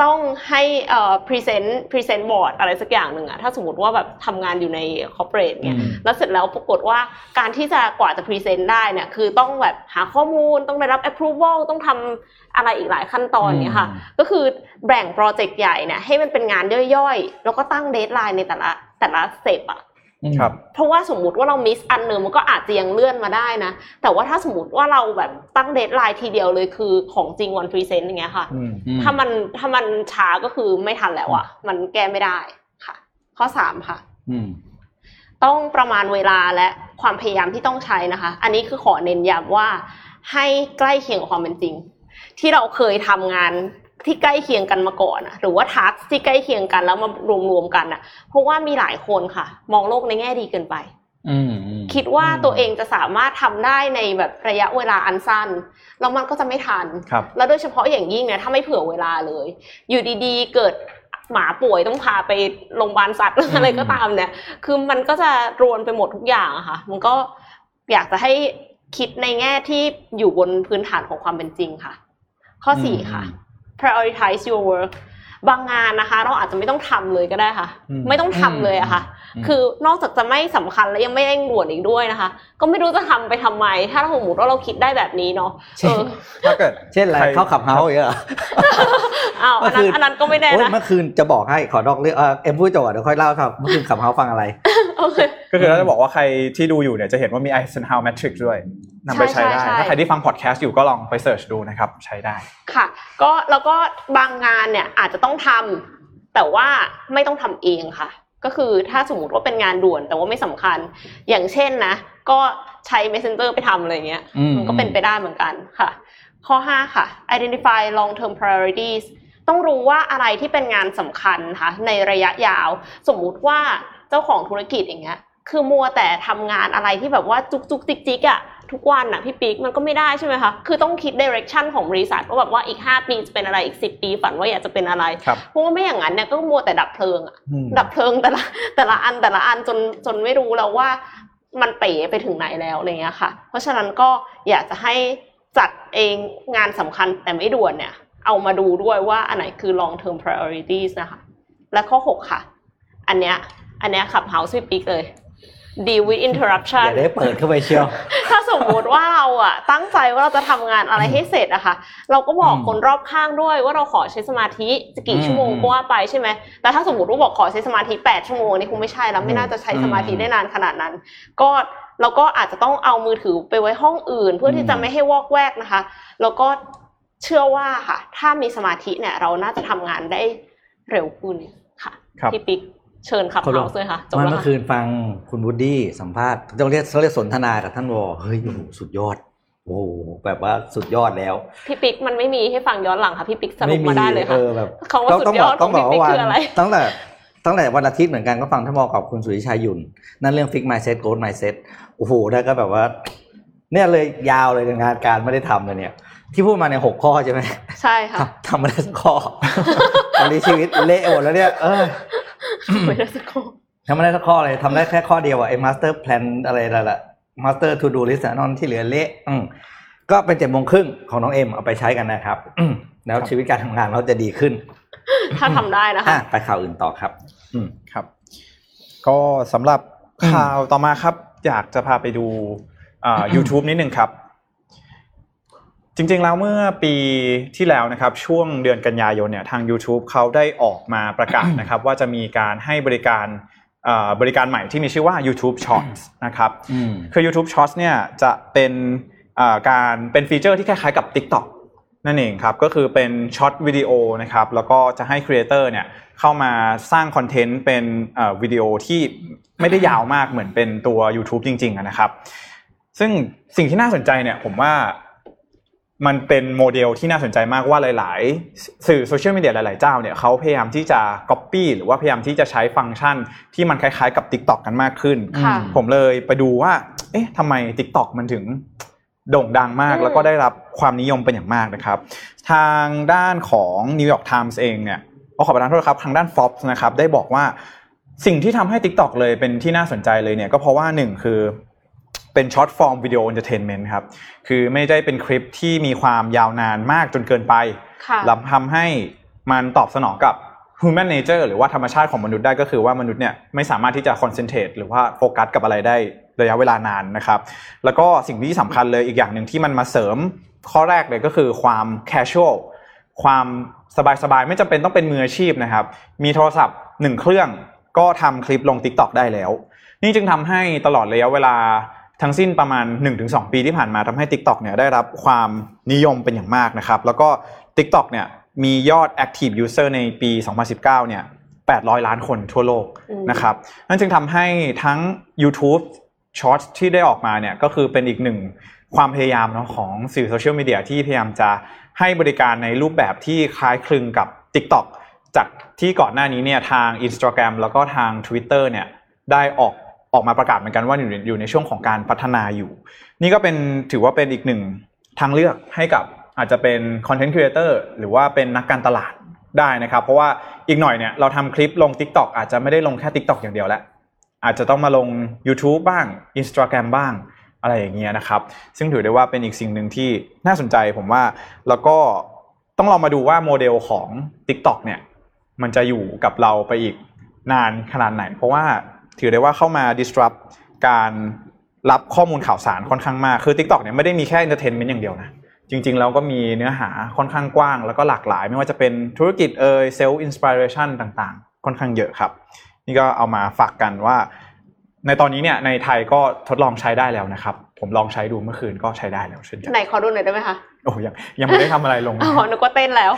ต้องให้เอ่อ present present board อะไรสักอย่างหนึ่งอะถ้าสมมติว่าแบบทำงานอยู่ใน corporate เนี่ย
อืม
แล้วเสร็จแล้วปรากฏว่าการที่จะกว่าจะ present ได้เนี่ยคือต้องแบบหาข้อมูลต้องได้รับ approval ต้องทำอะไรอีกหลายขั้นตอนเนี่ยค่ะ
อืม
ก็คือแบ่งโปรเจกต์ใหญ่เนี่ยให้มันเป็นงานย่อยๆ แล้วก็ตั้ง deadline ในแต่ละ แต่ละ step อะ
ครับ
เพราะว่าสมมุติว่าเรา miss อันหนึ่งมันก็อาจจะยังเลื่อนมาได้นะ แต่ว่าถ้าสมมติว่าเราแบบตั้ง deadline ทีเดียวเลยคือของจริงวัน present อย่างเงี้ยค่ะ
อืม
อืม
ถ้ามันถ้ามันช้าก็คือไม่ทันแล้วอะมันแก้ไม่ได้ค่ะ ข้อสามค่ะ
อืม
ต้องประมาณเวลาและความพยายามที่ต้องใช้นะคะ อันนี้คือขอเน้นย้ำว่าให้ใกล้เคียงกับความเป็นจริง ที่เราเคยทำงาน ที่ใกล้เคียงกันมาก่อนอะหรือว่า task ที่ใกล้เคียงกันแล้วมารวมๆกันอะเพราะว่ามีหลายคนค่ะ มองโลกในแง่ดีเกินไป
อืมอืม
คิดว่าตัวเองจะสามารถทำได้ในแบบระยะเวลาอันสั้นแล้วมันก็จะไม่ทัน
ครับ
แล้วโดยเฉพาะอย่างยิ่งเนี่ยถ้าไม่เผื่อเวลาเลย อยู่ดีๆ เกิดหมาป่วยต้องพาไปโรงพยาบาลสัตว์อะไรก็ตามเนี่ย คือมันก็จะรวนไปหมดทุกอย่างอะค่ะ มันก็อยากจะให้คิดในแง่ที่อยู่บนพื้นฐานของความเป็นจริงค่ะ ข้อสี่ค่ะ prioritize your work บางงานนะคะ เราอาจจะไม่ต้องทำเลยก็ได้ค่ะ
อืม
ไม่ต้องทำเลยอะค่ะ
อืม
คือนอกจากจะไม่สำคัญแล้วยังไม่เร่งด่วนอีกด้วยนะคะ ก็ไม่รู้จะทำไปทำไม ถ้าสมมติว่าเราคิดได้แบบนี้เนาะเออ
ถ้าเกิด
เช่นอะไร
ใคร
เข้า Clubhouse อย่างเงี้ยเหรอ
อ้าวอันนั้น
เมื่อคืน
อันนั้นก็ไม่แน่
โอ้ย
นะ
เมื่อคืนจะบอกให้ขอนอกเรื่องเออเอ็มพูดจบก่อนเดี๋ยวค่อยเล่าครับเมื่อคืน Clubhouse ฟังอะไร
โอเค
ก็คือเราจะบอกว่าใครที่ดูอยู่เนี่ยจะเห็นว่ามี Eisenhower Matrix ด้วยนำไปใช้ได้
ใช่ใช่
ถ้าใครที่ฟังพอดแคสต์อยู่ก็ลองไป search ดูนะครับ ใช้ได้
ค่ะ ก็แล้วก็บางงานเนี่ยอาจจะต้องทำแต่ว่าไม่ต้องทำเองค่ะ ก็คือถ้าสมมติว่าเป็นงานด่วนแต่ว่าไม่สำคัญ อย่างเช่นนะ ก็ใช้ messenger ไปทำอะไรเงี้ย
อืม
มันก็เป็นไปได้เหมือนกันค่ะ ข้อ 5 ค่ะ identify long term priorities ต้องรู้ว่าอะไรที่เป็นงานสำคัญค่ะในระยะยาว สมมุติว่า เจ้าของธุรกิจอย่างเงี้ย คือมัวแต่ทำงานอะไรที่แบบว่าจุกจุกจิกจิกอะทุกวันอะพี่ปิ๊กมันก็ไม่ได้ใช่ไหมคะ คือต้องคิด direction ของบริษัทว่าแบบว่าอีก 5 ปีจะเป็นอะไรอีก 10 ปีฝันว่าอยากจะเป็นอะไร
ครับ
เพราะว่าไม่อย่างนั้นเนี่ยก็มัวแต่ดับเพลิงอะ
อืม
ดับเพลิงแต่ละแต่ละอันแต่ละอันจนจนไม่รู้แล้วว่ามันเป๋ไปถึงไหนแล้วอะไรเงี้ยค่ะ เพราะฉะนั้นก็อยากจะให้จัดเองงานสำคัญแต่ไม่ด่วนเนี่ย เอามาดูด้วยว่าอันไหนคือ long term priorities นะคะ และข้อ 6 ค่ะ อันเนี้ย อันเนี้ยขับ house พี่ปิ๊กเลย deal with
อ
interruption
ย่าได้เปิดเข้าไปเชียว
ถ้าสมมุติว่าเราอะตั้งใจว่าเราจะทำงานอะไรให้เสร็จอะค่ะ เราก็บอก
อืม
คนรอบข้างด้วยว่าเราขอใช้สมาธิจะกี่
อืม
ชั่วโมงก็ว่าไปใช่ไหมแต่ถ้าสมมติว่าบอกขอใช้สมาธิแปดชั่วโมงนี่คงไม่ใช่แล้วไม่น่าจะใช้สมาธิ
อืม
ได้นานขนาดนั้น ก็เราก็อาจจะต้องเอามือถือไปไว้ห้องอื่น เพื่อที่จะ
อืม
ไม่ให้วอกแวกนะคะ แล้วก็เชื่อว่าค่ะ ถ้ามีสมาธิเนี่ย เราน่าจะทำงานได้เร็วขึ้นค่ะ
ครับ
พี่ปิ๊ก เชิญขับ
เขาลง
เฮาส์เลยค่ะจบ
มัน
แล้ว
เมื่อ
ค่ะ
คืนฟังคุณวูดดี้สัมภาษณ์ต้องเรียกเขาเรียกสนทนากับท่านวอเฮ้ยโอ้โหสุดยอดโอ้โหแบบว่าสุดยอดแล้ว
พี่ปิ๊กมันไม่มีให้ฟังย้อนหลังค่ะพี่ปิ๊กสรุปมาได้เลย
เอ
ค่ะ
อแบบ
คำว่าสุดยอด
ต้อง
ข
บ
อ
องก
พี่
ว่า
ปิ๊ก
วัน
คืออะไร
ตั้งแต่ตั้งแต่วันอาทิตย์เหมือนกันก็ฟังท่านวอกับคุณสุริชัยหยุ่นนั่นเรื่องฟิกไมเซ็ตโกดไมเซ็ตโอ้โหได้ก็แบบว่า เนี่ยเลยยาวเลยงานการไม่ได้ทำเลยเนี่ย ที่พูดมาในยหกข้อใช่ไหม
ใช่ค่ะ
ทำทำไม่ได้สักข้อตอนนี้ชีวิตเละหมดแล้วเนี่ยเออ
ไม่ได้สักคน
ทำไม่ได้สักข้อเลยทำได้แค่ข้อเดียวอะไอ้มาสเตอร์แพลนอะไรนั่นแหละmaster to-do list นอนที่เหลือเละอืมก็เป็นเจ็ดโมงครึ่งของน้องเอ็มเอาไปใช้กันนะครับอืมแล้วชีวิตการทำงานเราจะดีขึ้น
ถ้าทำได้นะคะ
อะไปข่าวอื่นต่อครับ อืม
ครับ ก็สำหรับข่าวต่อมาครับ อยากจะพาไปดูอ่า YouTube นิดหนึ่งครับ จริงๆ แล้วเมื่อปีที่แล้วนะครับช่วงเดือนกันยายนเนี่ยทาง YouTube เขาได้ออกมาประกาศนะครับว่าจะมีการให้บริการอ่าบริการใหม่ที่มีชื่อว่า YouTube Shorts นะครับ
อืม
คือ YouTube Shorts เนี่ยจะเป็นอ่าการเป็นฟีเจอร์ที่คล้ายๆกับ TikTok นั่นเองครับก็คือเป็น short video นะครับแล้วก็จะให้ creator เนี่ยเข้ามาสร้างคอนเทนต์เป็นเอ่อวิดีโอที่ไม่ได้ยาวมากเหมือนเป็นตัว YouTube จริงๆอะนะครับซึ่งสิ่งที่น่าสนใจเนี่ยผมว่า มันเป็นโมเดลที่น่าสนใจมากว่าหลาย ๆ สื่อโซเชียลมีเดียหลาย ๆ เจ้าเนี่ยเขาพยายามที่จะ copy หรือว่าพยายามที่จะใช้ฟังก์ชันที่มันคล้าย ๆ กับ TikTok กันมากขึ้น
ค่ะ
ผมเลยไปดูว่า เอ๊ะทำไม TikTok มันถึงโด่งดังมาก
อืม
แล้วก็ได้รับความนิยมเป็นอย่างมากนะครับ ทางด้านของ New York Times เองเนี่ยขอขอประทานโทษครับ ทางด้าน Forbes นะครับได้บอกว่าสิ่งที่ทำให้ TikTok เลยเป็นที่น่าสนใจเลยเนี่ยก็เพราะว่าหนึ่งคือ เป็นช็อตฟอร์มวิดีโอ e อนเตอร์เทนเมนต์ครับ คือไม่ได้เป็นคลิปที่มีความยาวนานมากจนเกินไป
ค่ะ
แล้วทำให้มันตอบสนองกับ human nature หรือว่าธรรมชาติของมนุษย์ได้ก็คือว่ามนุษย์เนี่ยไม่สามารถที่จะ concentrate หรือว่าโฟกัสกับอะไรได้ระยะเวลานานนะครับ แล้วก็สิ่งที่สำคัญเลยอีกอย่างหนึ่งที่มันมาเสริมข้อแรกเลยก็คือความ casual ความสบายๆ ไม่จำเป็นต้องเป็นมืออาชีพนะครับ มีโทรศัพท์หนึ่งเครื่องก็ทำคลิปลง TikTok ได้แล้ว นี่นี่จึงทำให้ตลอดระยะเวลา ทั้งสิ้นประมาณ 1-2 ปีที่ผ่านมาทำให้ TikTok เนี่ยได้รับความนิยมเป็นอย่างมากนะครับ แล้วก็ TikTok เนี่ยมียอด Active User ในปี 2019 เนี่ย 800 ล้านคนทั่วโลกนะครับ นั่นจึงทำให้ทั้ง YouTube Shorts ที่ได้ออกมาเนี่ยก็คือเป็นอีกหนึ่งความพยายามเนาะของสื่อโซเชียลมีเดียที่พยายามจะให้บริการในรูปแบบที่คล้ายคลึงกับ TikTok จากที่ก่อนหน้านี้เนี่ยทาง Instagram แล้วก็ทาง Twitter เนี่ยได้ออก ออกมาประกาศเหมือนกันว่าอยู่ในอยู่ในช่วงของการพัฒนาอยู่ นี่ก็เป็นถือว่าเป็นอีกหนึ่งทางเลือกให้กับอาจจะเป็น content creator หรือว่าเป็นนักการตลาดได้นะครับ เพราะว่าอีกหน่อยเนี่ยเราทำคลิปลง TikTok อาจจะไม่ได้ลงแค่ TikTok อย่างเดียวแล้ว อาจจะต้องมาลง YouTube บ้าง Instagram บ้างอะไรอย่างเงี้ยนะครับ ซึ่งถือได้ว่าเป็นอีกสิ่งหนึ่งที่น่าสนใจผมว่าแล้วก็ต้องลองมาดูว่าโมเดลของ TikTok เนี่ยมันจะอยู่กับเราไปอีกนานขนาดไหน เพราะว่า ถือได้ว่าเข้ามา disrupt การรับข้อมูลข่าวสารค่อนข้างมาก คือ TikTok เนี่ยไม่ได้มีแค่ entertainment อย่างเดียวนะ จริงๆ แล้วก็มีเนื้อหาค่อนข้างกว้าง แล้วก็หลากหลาย ไม่ว่าจะเป็นธุรกิจเอ่ย self inspiration ต่างๆ ค่อนข้างเยอะครับ นี่ก็เอามาฝากกันว่า ในตอนนี้เนี่ยในไทยก็ทดลองใช้ได้แล้วนะครับ ผมลองใช้ดูเมื่อคืนก็ใช้ได้แล้วเช่นกัน
ไหนขอดูหน่อยได้ไหมคะ
โอ้ยังยังไม่ได้ทำอะไรลง
อ๋อนึกว่าเต้นแล้ว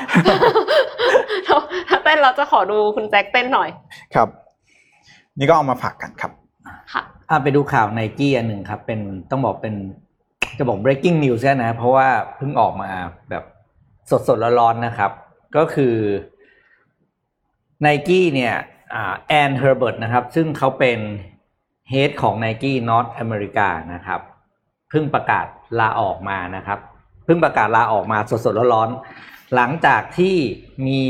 ถ้าถ้าเต้นเราจะขอดูคุณแจ็คเต้นหน่อย
ครับ นี่ก็เอามาฝากกันครับ
ค่ะ
อะไปดูข่าวไนกี้อันหนึ่งครับ เป็นต้องบอกเป็นจะบอก breaking news นะ เพราะว่าเพิ่งออกมาแบบสดสดๆร้อนๆนะครับ ก็คือไนกี้เนี่ยอ่าแอนเฮอร์เบิร์ตนะครับ ซึ่งเขาเป็นเฮดของไนกี้นอตอเมริกานะครับเพิ่งประกาศลาออกมานะครับเพิ่งประกาศลาออกมาสดๆร้อนๆหลังจากที่มี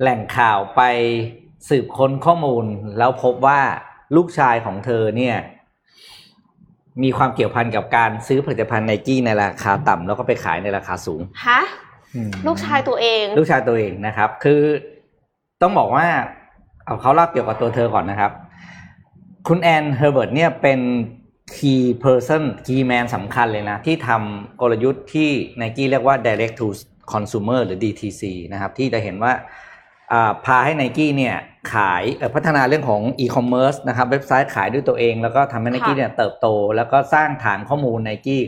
แหล่งข่าวไป สืบค้นข้อมูลแล้วพบว่าลูกชายของเธอเนี่ย มีความเกี่ยวพันกับการซื้อผลิตภัณฑ์ไนกี้ในราคาต่ำแล้วก็ไปขายในราคาสูง
ฮะลูกชายตัวเอง
ลูกชายตัวเองนะครับ คือต้องบอกว่า เอาเขาเล่าเกี่ยวกับตัวเธอก่อนนะครับ คุณแอนเฮอร์เบิร์ตเนี่ยเป็น key person key man สำคัญเลยนะ ที่ทำกลยุทธ์ที่ไนกี้เรียกว่า direct to consumer หรือ DTC นะครับ ที่จะเห็นว่าอ่า พาให้ไนกี้เนี่ยขายเอ่อพัฒนาเรื่องของ e-commerce นะครับเว็บไซต์ขายด้วยตัวเอง แล้วก็ทำให้ไนกี้
ค่ะ
เนี่ยเติบโต แล้วก็สร้างฐานข้อมูลไนกี้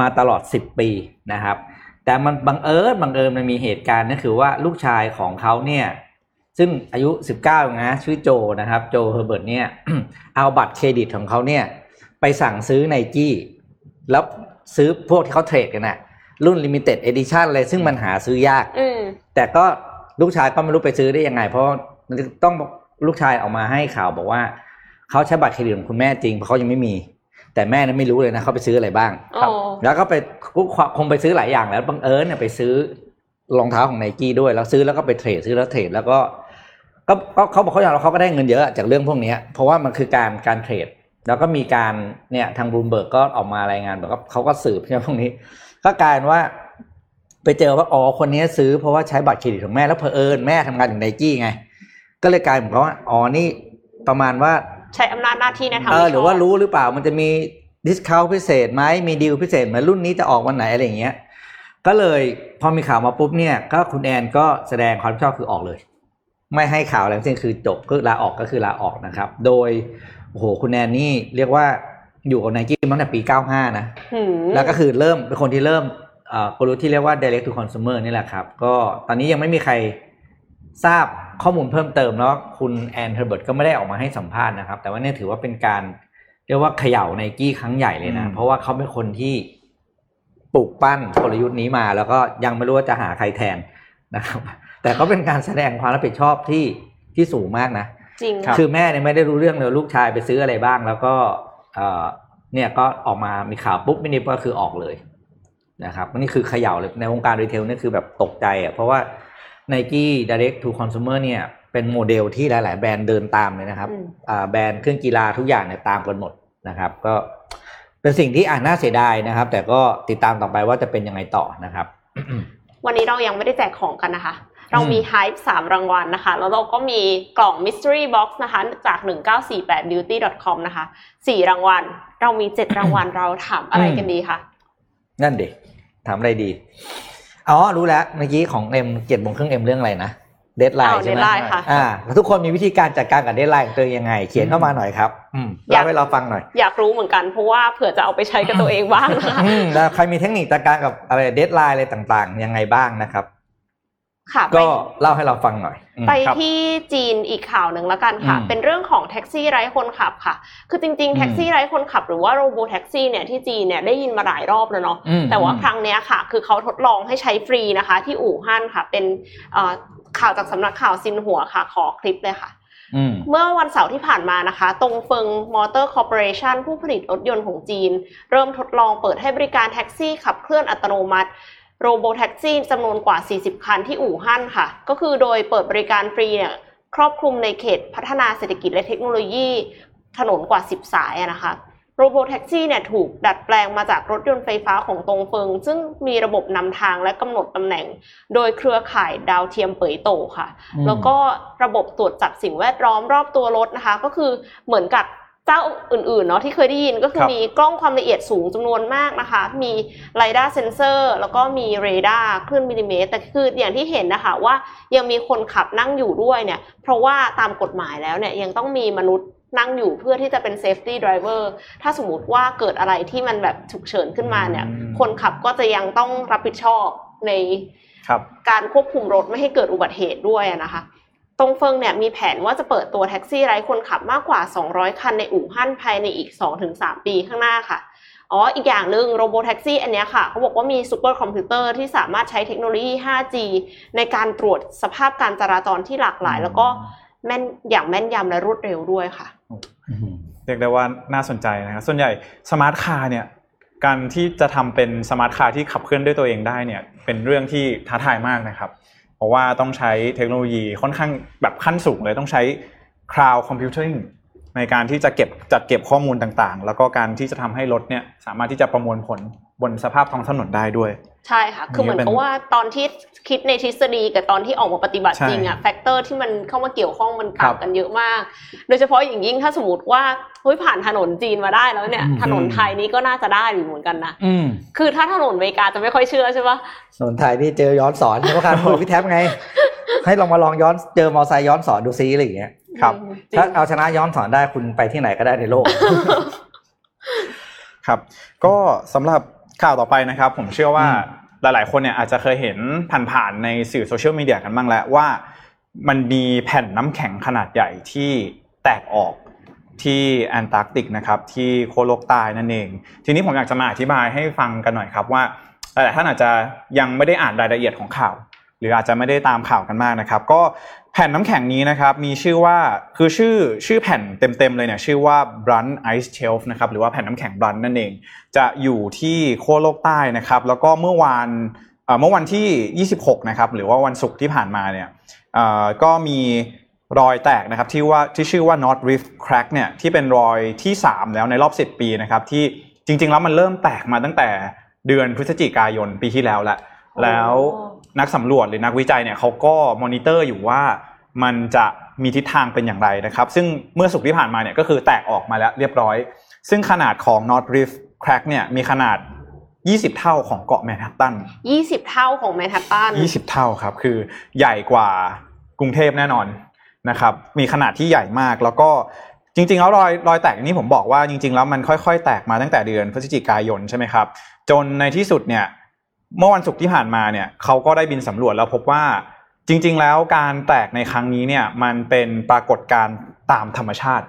มาตลอด 10 ปีนะครับ แต่มันบังเอิญบังเอิญมันมีเหตุการณ์นั่นคือว่าลูกชายของเขาเนี่ยซึ่งอายุ 19นะชื่อโจนะครับ โจเฮอร์เบิร์ตเนี่ยเอาบัตรเครดิตของเขาเนี่ยไปสั่งซื้อไนกี้แล้วซื้อพวกที่เขา trade กันนะรุ่น limited edition อะไรซึ่งมันหาซื้อยาก
อืม
แต่ก็ ลูกชายก็ไม่รู้ไปซื้อได้ยังไง เพราะต้องลูกชายออกมาให้ข่าวบอกว่าเขาใช้บัตรเครดิตของคุณแม่จริงเพราะเขายังไม่มี แต่แม่นั้นไม่รู้เลยนะเขาไปซื้ออะไรบ้าง
ครับ
แล้วก็ไปคงไปซื้อหลายอย่างแล้วบังเอิญเนี่ยไปซื้อรองเท้าของไนกี้ด้วยแล้วซื้อแล้วก็ไป trade ซื้อแล้ว trade แล้วก็ก็ก็เขาบอกเขาอย่างเราเขาก็ได้เงินเยอะจากเรื่องพวกเนี้ยเพราะว่ามันคือการการ trade แล้วก็มีการเนี่ยทางบลูมเบิร์กก็ออกมารายงานบอกว่าเขาก็สืบใช่ไหมพวกนี้ ก็กลายเป็นว่า ไปเจอว่าอ๋อคนนี้ซื้อเพราะว่าใช้บัตรเครดิตของแม่แล้วเพอเอิญแม่ทำงานอยู่ไนกี้ไง ก็เลยกลายเป็นว่าอ๋อนี่ประมาณว่า
ใช้อำนาจหน้าที่ในทาง
เออ
มิชบ
หรือว่ารู้หรือเปล่ามันจะมี discount พิเศษไหมมีดีลพิเศษไหมรุ่นนี้จะออกวันไหนอะไรอย่างเงี้ย ก็เลยพอมีข่าวมาปุ๊บเนี่ย ก็คุณแอนก็แสดงความรับผิดชอบคือออกเลย ไม่ให้ข่าวอะไรทั้งสิ้นคือจบคือลาออกก็คือลาออกนะครับ โดยโอ้โหคุณแอนนี่เรียกว่าอยู่กับไนกี้มาตั้งแต่ปี 95 นะ
หืม
แล้วก็คือเริ่มเป็นคนที่เริ่มเอ่อ กลยุทธ์ที่เรียกว่า direct to consumer นี่แหละครับ ก็ตอนนี้ยังไม่มีใครทราบข้อมูลเพิ่มเติมแล้วคุณแอนเฮอร์เบิร์ตก็ไม่ได้ออกมาให้สัมภาษณ์นะครับ แต่ว่าเนี่ยถือว่าเป็นการเรียกว่าเขย่าไนกี้ครั้งใหญ่เลยนะ
อืม
เพราะว่าเขาเป็นคนที่ปลูกปั้นกลยุทธ์นี้มา แล้วก็ยังไม่รู้ว่าจะหาใครแทนนะครับ แต่ก็เป็นการแสดงความรับผิดชอบที่ที่สูงมากนะ
จริง
คือแม่เนี่ยไม่ได้รู้เรื่องเลยว่าลูกชายไปซื้ออะไรบ้าง แล้วก็เอ่อเนี่ยก็ออกมามีข่าวปุ๊บไม่นิบก็คือออกเลย นะครับนี่คือเขย่าเลยในวงการ retail นี่คือแบบตกใจอะเพราะว่า Nike Direct to Consumer เนี่ยเป็นโมเดลที่หลาย ๆ แบรนด์เดินตามเลยนะครับ
อืม
อ่าแบรนด์เครื่องกีฬาทุกอย่างเนี่ยตามกันหมดนะครับ ก็เป็นสิ่งที่อ่าน่าเสียดายนะครับ แต่ก็ติดตามต่อไปว่าจะเป็นยังไงต่อนะครับ
วันนี้เรายังไม่ได้แจกของกันนะคะ เรามี
อืม
ไฮป์สามรางวัลนะคะ แล้วเราก็มีกล่อง mystery box นะคะ จาก 1948beauty.com นะคะสี่รางวัล เรามีเจ็ดรางวัลเราถามอะไรกันดีคะ
นั่นเด็ก ถามอะไรดี อ๋อ รู้แล้ว เมื่อกี้ของเอ็มเจ็ดโมงครึ่งเอ็มเรื่องอะไรนะ deadline ใช่ไหม
deadline ค่ะ
อ่าแล้วทุกคนมีวิธีการจัดการกับ deadline ของตัวเองยังไง เขียนเข้ามาหน่อยครับ อืม
อยาก
เล่าให้เราฟังหน่อย
อยากรู้เหมือนกันเพราะว่าเผื่อจะเอาไปใช้กับตัวเองบ้างนะคะ
อืมแล้วใครมีเทคนิคจัดการกับอะไร deadline อะไรต่างๆ ยังไงบ้างนะครับ
ค่ะไป
ก็เล่าให้เราฟังหน่อยอืม
ไป
ครับ
ที่จีนอีกข่าวหนึ่งแล้วกันค่ะ
อืม
เป็นเรื่องของแท็กซี่ไร้คนขับค่ะ คือจริงๆแท็กซี่ไร้คนขับ หรือว่า robotaxi เนี่ยที่จีนเนี่ยได้ยินมาหลายรอบแล้วเนาะ
อืม
แต่ว่าครั้งเนี้ยค่ะ คือเขาทดลองให้ใช้ฟรีนะคะ ที่อู่ฮั่นค่ะ เป็นเอ่อข่าวจากสำนักข่าวซินหัวค่ะ ขอคลิปเลยค่ะ
อืม
เมื่อวันเสาร์ที่ผ่านมานะคะ ตงเฟิงมอเตอร์คอร์ปอเรชันผู้ผลิตรถยนต์ของจีน เริ่มทดลองเปิดให้บริการแท็กซี่ขับเคลื่อนอัตโนมัติ robotaxi จำนวนกว่า 40 คันที่อู่ฮั่นค่ะ ก็คือโดยเปิดบริการฟรีเนี่ยครอบคลุมในเขตพัฒนาเศรษฐกิจและเทคโนโลยีถนนกว่า 10 สายอะนะคะ Robotaxi เนี่ยถูกดัดแปลงมาจากรถยนต์ไฟฟ้าของตรงเฟิง ซึ่งมีระบบนำทางและกำหนดตำแหน่ง โดยเครือข่ายดาวเทียมเป่ยโต่วค่ะ
อืม
แล้วก็ระบบตรวจจับสิ่งแวดล้อมรอบตัวรถนะคะ ก็คือเหมือนกับ เจ้าอื่นๆเนาะที่เคยได้ยินก็คือ
ครับ
มีกล้องความละเอียดสูงจำนวนมากนะคะ มี LiDAR sensor แล้วก็มีเรดาร์คลื่นมิลลิเมตร แต่คืออย่างที่เห็นนะคะว่ายังมีคนขับนั่งอยู่ด้วยเนี่ย เพราะว่าตามกฎหมายแล้วเนี่ยยังต้องมีมนุษย์นั่งอยู่เพื่อที่จะเป็น safety driver ถ้าสมมติว่าเกิดอะไรที่มันแบบฉุกเฉินขึ้นมาเนี่ย
อืม
คนขับก็จะยังต้องรับผิดชอบใน
ครับ
การควบคุมรถไม่ให้เกิดอุบัติเหตุด้วยอะนะคะ ตรงเฟิงเนี่ยมีแผนว่าจะเปิดตัวแท็กซี่ไร้คนขับมากกว่า 200 คันในอู่ฮั่นภายในอีก 2-3 ปีข้างหน้าค่ะ อ๋อ อีกอย่างหนึ่ง Robotaxi อันเนี้ยค่ะเขาบอกว่ามีซูเปอร์คอมพิวเตอร์ที่สามารถใช้เทคโนโลยี 5G ในการตรวจสภาพการจราจรที่หลากหลาย แล้วก็แม่นอย่างแม่นยำและรวดเร็วด้วยค่ะ
อืม
เรียกได้ว่าน่าสนใจนะครับส่วนใหญ่ smart car เนี่ยการที่จะทำเป็น smart car ที่ขับเคลื่อนด้วยตัวเองได้เนี่ยเป็นเรื่องที่ท้าทายมากนะครับเพ ราะว่าต้องใช้เทคโนโลยีค่อนข้างแบบขั้นสูงเลยต้องใช้ cloud computing ในการที่จะเก็บจัดเก็บข้อมูลต่างๆ แล้วก็การที่จะทำให้รถเนี่ยสามารถที่จะประมวลผลบนสภาพท้องถนนได้ด้วย
ใช่ค่ะ คือเหมือนกับว่าตอนที่คิดในทฤษฎีกับตอนที่ออกมาปฏิบัติ
ใช่
จริงอะ factor ที่มันเข้ามาเกี่ยวข้องมัน
ครั
ต่างกันเยอะมาก โดยเฉพาะอย่างยิ่งถ้าสมมติว่าเฮ้ยผ่านถนนจีนมาได้แล้วเนี่ย
อืม
ถนนไทยนี้ก็น่าจะได้อยู่เหมือนกันนะ
อืม
คือถ้าถนนอเมริกาจะไม่ค่อยเชื่อใช่ปะ
ถนนไทยนี่เจอย้อนศรเพราะการเหมือนพี่แท็บไง ให้ลองมาลองย้อนเจอมอเตอร์ไซค์ย้อนศรดูซิอะไรอย่างเงี้ย
ครับ
อืมจริง
ถ้าเอาชนะย้อนศรได้คุณไปที่ไหนก็ได้ในโลก
ครับ ก็สำหรับ ข่าวต่อไปนะครับ ผมเชื่อว่า
อืม
หลาย ๆ คนเนี่ยอาจจะเคยเห็นผ่านๆในสื่อโซเชียลมีเดียกันบ้างแล้วว่ามันมีแผ่นน้ำแข็งขนาดใหญ่ที่แตกออกที่แอนตาร์กติกนะครับที่โคโลกใต้นั่นเอง ทีนี้ผมอยากจะมาอธิบายให้ฟังกันหน่อยครับว่าหลายๆท่านอาจจะยังไม่ได้อ่านรายละเอียดของข่าว หรืออาจจะไม่ได้ตามข่าวกันมากนะครับ ก็ แผ่นน้ำแข็งนี้นะครับมีชื่อว่าคือชื่อชื่อแผ่นเต็มๆเลยเนี่ยชื่อว่า Brun Ice Shelf นะครับหรือว่าแผ่นน้ำแข็งบรันนั่นเอง จะอยู่ที่โค้วโลกใต้นะครับแล้วก็เมื่อวานเมื่อวันที่ 26นะครับหรือว่าวันศุกร์ที่ผ่านมาเนี่ยก็มีรอยแตกนะครับที่ว่าที่ชื่อว่า North Rift Crack เนี่ยที่เป็นรอยที่ 3 แล้วในรอบ 10 ปีนะครับที่จริงๆแล้วมันเริ่มแตกมาตั้งแต่เดือนพฤศจิกายนปีที่แล้วละแล้ว นักสำรวจหรือนักวิจัยเนี่ยเขาก็มอนิเตอร์อยู่ว่ามันจะมีทิศทางเป็นอย่างไรนะครับ ซึ่งเมื่อศุกร์ที่ผ่านมาเนี่ยก็คือแตกออกมาแล้วเรียบร้อย ซึ่งขนาดของ North Rift Crack เนี่ยมีขนาด 20 เท่าของเกาะแมนฮัตตัน
ยี่สิบเท่าของแมนฮัตตัน
20 เท่าครับคือใหญ่กว่ากรุงเทพแน่นอนนะครับมีขนาดที่ใหญ่มากแล้วก็จริงๆแล้วรอยรอยแตกอย่างนี้ผมบอกว่าจริง ๆ แล้วมันค่อย ๆ แตกมาตั้งแต่เดือนพฤศจิกายนใช่ไหมครับจนในที่สุดเนี่ย เมื่อวันศุกร์ที่ผ่านมาเนี่ยเขาก็ได้บินสำรวจแล้วพบว่าจริง ๆ แล้วการแตกในครั้งนี้เนี่ยมันเป็นปรากฏการณ์ตามธรรมชาติ